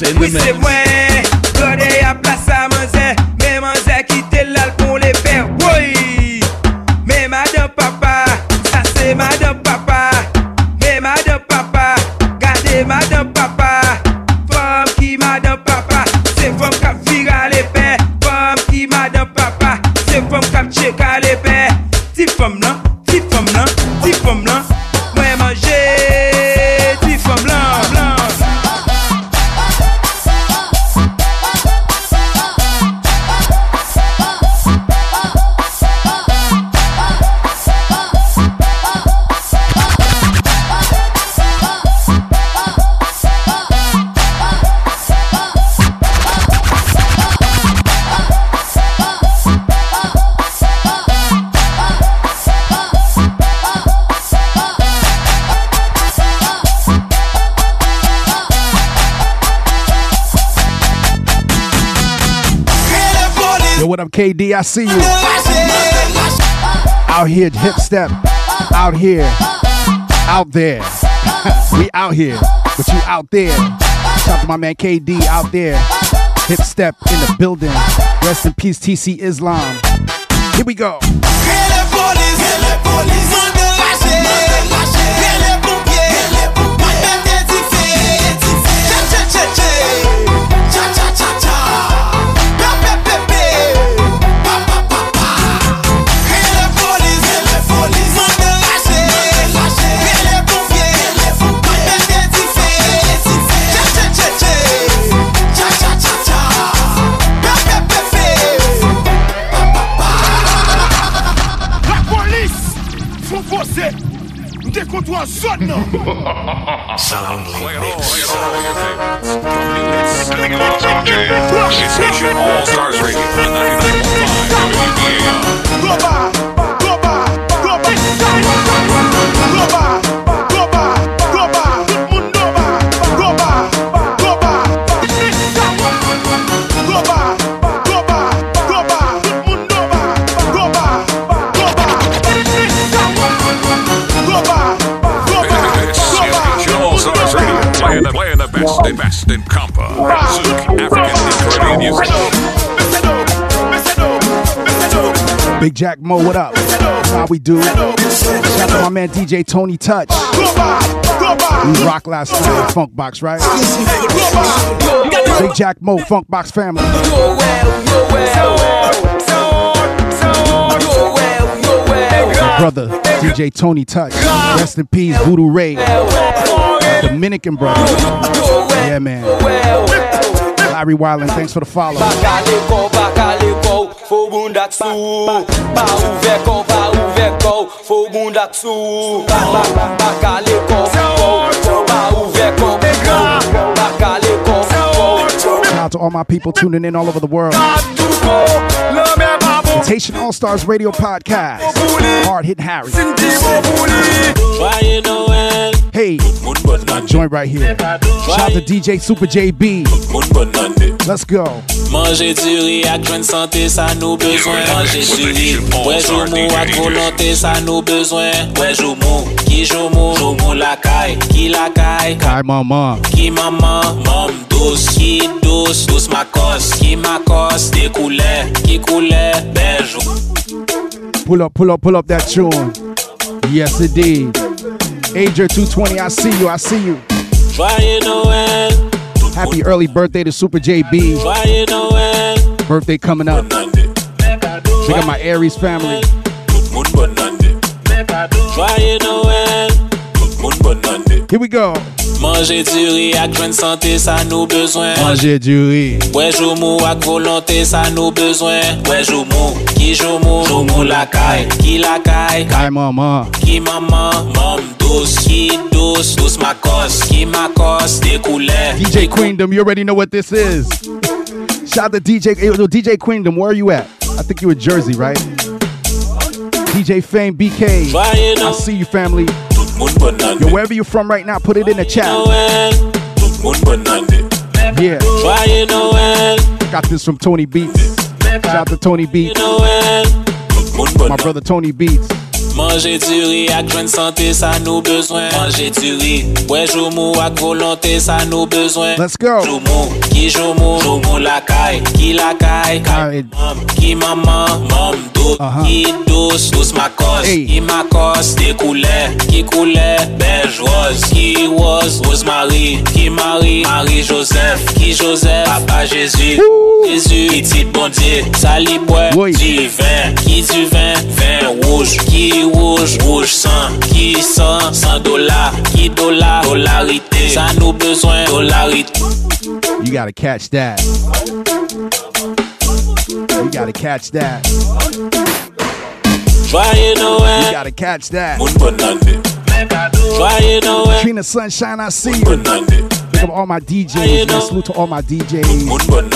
In the mix. KD? I see you. Out here, hip step. Out here. Out there. we out here, but you out there. Shout to my man KD out there. Hip step in the building. Rest in peace, TC Islam. Here we go. Décontrons en zone non It's Haitian All Stars Radio on! 99.5 WBAI. Go best and Compa. Big Jack Mo, what up? How we do. Shout out to my man DJ Tony Touch. We rock last night Funk Box, right? Big Jack Mo, Funk Box family. Brother, DJ Tony Touch. Rest in peace, Voodoo Ray. Dominican brother. Yeah, man. Larry Wyland, thanks for the follow. Shout out to all my people tuning in all over the world. It's All Stars Radio Podcast. Hard Hit Harry. Hey, joint right here. Shout out to DJ Super JB. Let's go. Manger du riz ak jwen santé, sa nou bezwen Manger du riz, wè jou mou volonté, sa nou bezwen Wè jou mou, ki jou mou, jou mou la kay, ki la kay Hi, mama. Ki maman, mam douce, ki douce, douce ma kos Ki ma kos, de koule, ki koule, bejou Pull up, pull up, pull up that tune. Yes, indeed. Ager 220, I see you, I see you. Happy early birthday to Super JB. Birthday coming up. Check out my Aries family. Here we go. Manger du riz ak jwen santé, sa nou bezwen Manger du riz. Wè jou mou ak volonté, sa nou bezwen Wè jou mou, ki jou mou, jou mou la kay, ki la kay Hi, mama. Ki maman, mam douce, ki douce, douce ma kos Ki ma kos, de koule DJ Queendom, you already know what this is. Shout out to DJ, DJ Queendom, where are you at? I think you in Jersey, right? DJ Fame BK. I see you, family. Yo, wherever you're from right now, put it in the chat. Yeah. Got this from Tony Beats. Shout out to Tony Beats. My brother Tony Beats. Manger du riz ak jwen santé, sa nou bezwen Manger du riz, wè ak volonté, sa nou bezwen Let's go. Ki lakay Ki lakay, kay mam Ki maman, mam dout uh-huh. Ki dous, dous makos Ki makos, de koule Ki koule, bej roz Ki roz, rosemary Ki Marie, Marie Joseph Ki Joseph, Papa Jésus Jésus, petit bon Dieu Sali bwe, du vin Ki du vin, vin rouge Ki rouge, rouge sang Ki sang, sang dola Ki dola, dolarité Sa nou bezwen, dolarité You gotta catch that. You gotta catch that. Joyeux Noël. You gotta catch that. Moun bon année. Joyeux Noël. Trina Sunshine, I see you. Big up all my DJs. Man. Salute to all my DJs.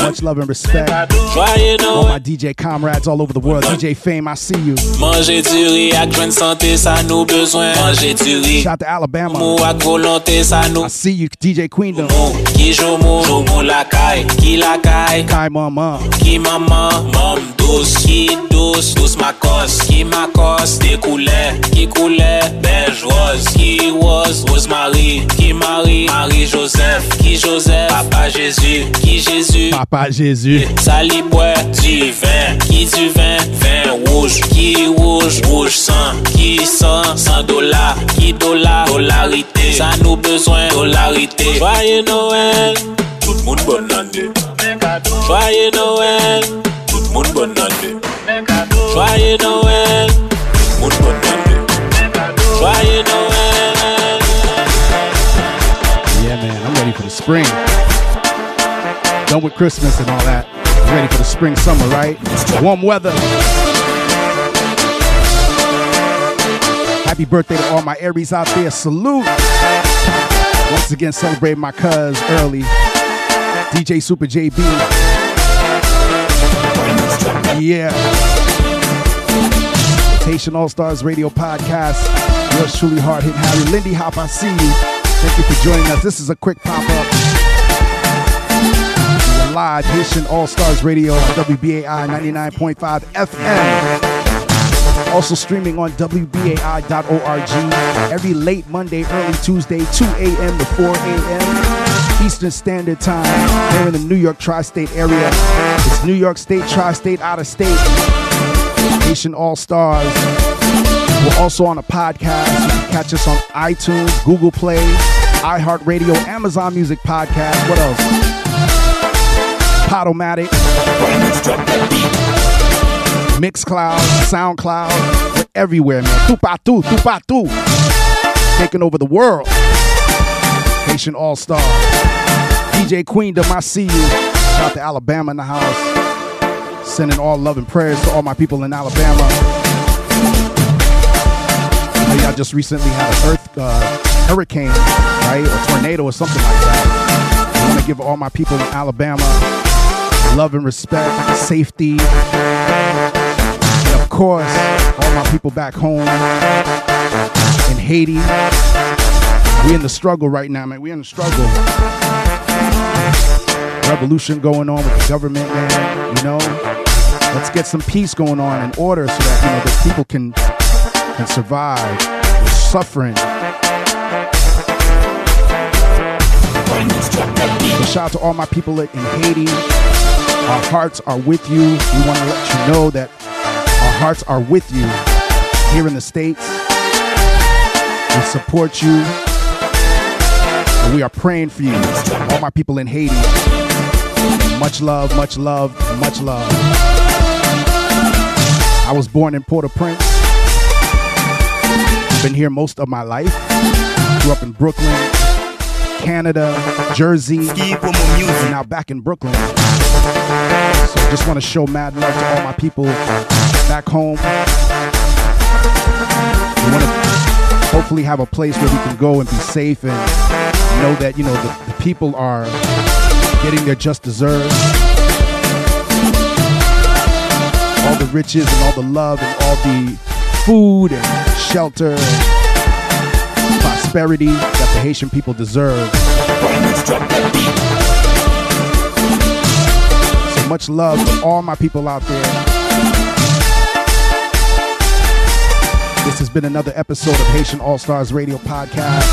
Much love and respect. All my DJ comrades all over the world. DJ Fame, I see you. Manger du riz santé, sa nou bezwen Manger du. Shout to Alabama. Mou ak volonté, sa nou I see you, DJ Queendom. Ki joumou, joumou lakay Ki lakay, Kai mama. Ki maman, mam dous Ki dous, dous makos Ki makos, de koule Ki koule, bej roz Ki roz, rosemary Ki Marie, Marie Joseph Joseph, qui Joseph, Papa Jésus, qui Jésus, Papa Jésus, Saliboué, du vin, qui du vin, vin rouge, qui rouge, rouge sang, qui sang, 100 dollars, qui dollar, dollarité, ça nous besoin, dollarité, joyeux Noël, tout le monde bonne année, joyeux Noël, tout le monde bonne année, joyeux Noël, tout le monde bonne année. For the spring. Done with Christmas and all that. Ready for the spring, summer, right? Warm weather. Happy birthday to all my Aries out there. Salute. Once again, celebrate my cuz early. DJ Super JB. Yeah. Haitian All Stars Radio Podcast. Yours truly, Hard Hit Harry. Lindy Hop, I see you. Thank you for joining us. This is a quick pop up. Live Haitian All Stars Radio on WBAI 99.5 FM. Also streaming on WBAI.org every late Monday, early Tuesday, 2 a.m. to 4 a.m. Eastern Standard Time here in the New York tri state area. It's New York State, tri state, out of state. Haitian All Stars. We're also on a podcast. You can catch us on iTunes, Google Play, iHeartRadio, Amazon Music Podcast. What else? Podomatic, Mixcloud, SoundCloud. We're everywhere, man. Tupatu, tupatu. Taking over the world. Haitian All Star. DJ Queendom, I see you. Shout out to Alabama in the house. Sending all love and prayers to all my people in Alabama. I just recently had an earth uh, hurricane, right, or tornado or something like that. I want to give all my people in Alabama love and respect, safety, and of course, all my people back home in Haiti. We're in the struggle right now, man. We're in the struggle. Revolution going on with the government, man. You know, let's get some peace going on and order so that you know the people can can survive. We're suffering. So shout out to all my people in Haiti. Our hearts are with you. We want to let you know that our hearts are with you here in the States. We support you. And we are praying for you. All my people in Haiti. Much love, much love, much love. I was born in Port-au-Prince. Been here most of my life. Grew up in Brooklyn, Canada, Jersey, and now back in Brooklyn. So just want to show mad love to all my people back home. We want to hopefully have a place where we can go and be safe and know that you know the, the people are getting their just deserves. All the riches and all the love and all the food and shelter prosperity that the Haitian people deserve. So much love to all my people out there. This has been another episode of Haitian All Stars Radio Podcast.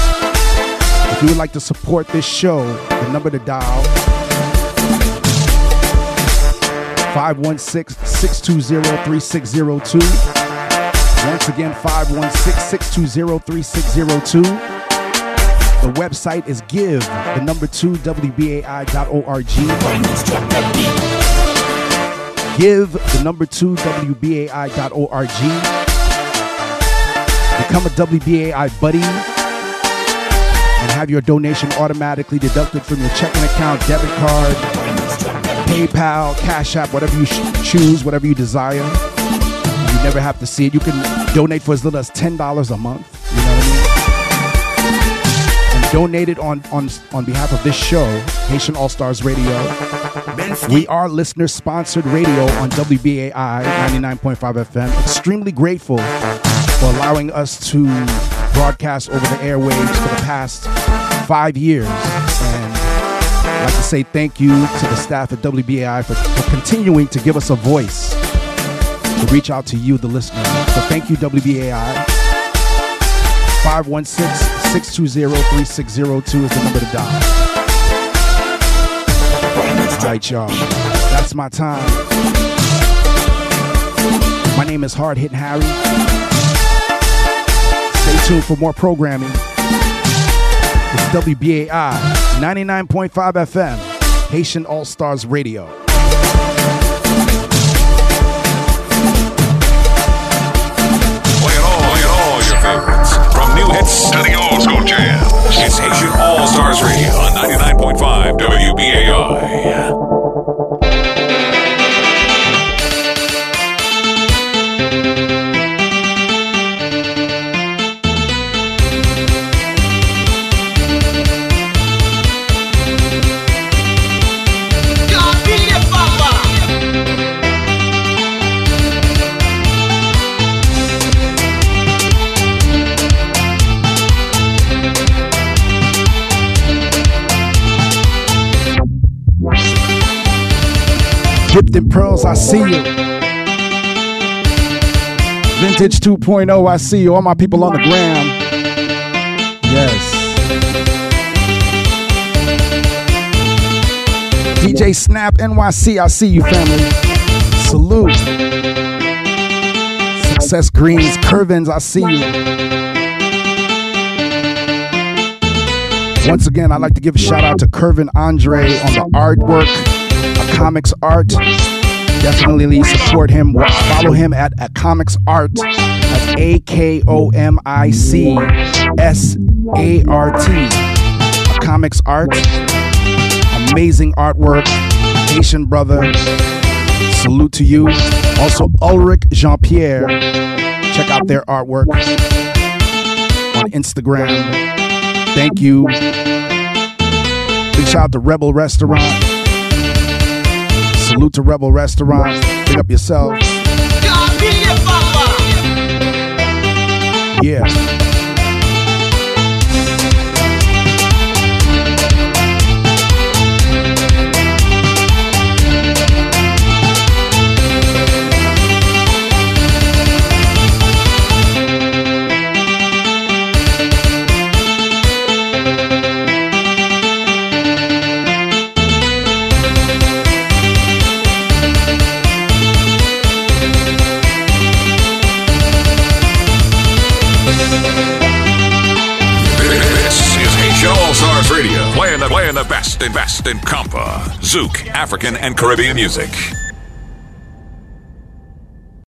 If you would like to support this show, the number to dial 516-620-3602. Once again, 516-620-3602. The website is give, the number two, WBAI.org. Give, the number two, WBAI.org. Become a WBAI buddy and have your donation automatically deducted from your checking account, debit card, PayPal, Cash App, whatever you choose, whatever you desire. You never have to see it. You can donate for as little as $10 a month. You know what I mean? And donate it on, on, on behalf of this show, Haitian All Stars Radio. We are listener sponsored radio on WBAI 99.5 FM. Extremely grateful for allowing us to broadcast over the airwaves for the past five years. And I'd like to say thank you to the staff at WBAI for, for continuing to give us a voice to reach out to you, the listener. So thank you, WBAI. 516-620-3602 is the number to dial. All right, y'all. That's my time. My name is Hard Hitting Harry. Stay tuned for more programming. It's WBAI 99.5 FM, Haitian All Stars Radio. Hits to the old school jams. It's Haitian All Stars Radio on 99.5 WBAI. Dipped in pearls, I see you. Vintage 2.0, I see you. All my people on the gram. Yes. DJ Snap NYC, I see you, family. Salute. Success Greens, Kervins, I see you. Once again, I'd like to give a shout out to Kervin Andre on the artwork, comics art. Definitely support him. Follow him at comics art. That's A K O M I C S A R T. Comics art. Amazing artwork. Haitian brother. Salute to you. Also, Ulrich Jean Pierre. Check out their artwork on Instagram. Thank you. Big shout out to Rebel Restaurant. Salute to Rebel Restaurant. Pick up yourself. Yeah. Radio, playing the, playing the best and best in compa, zouk, African, and Caribbean music.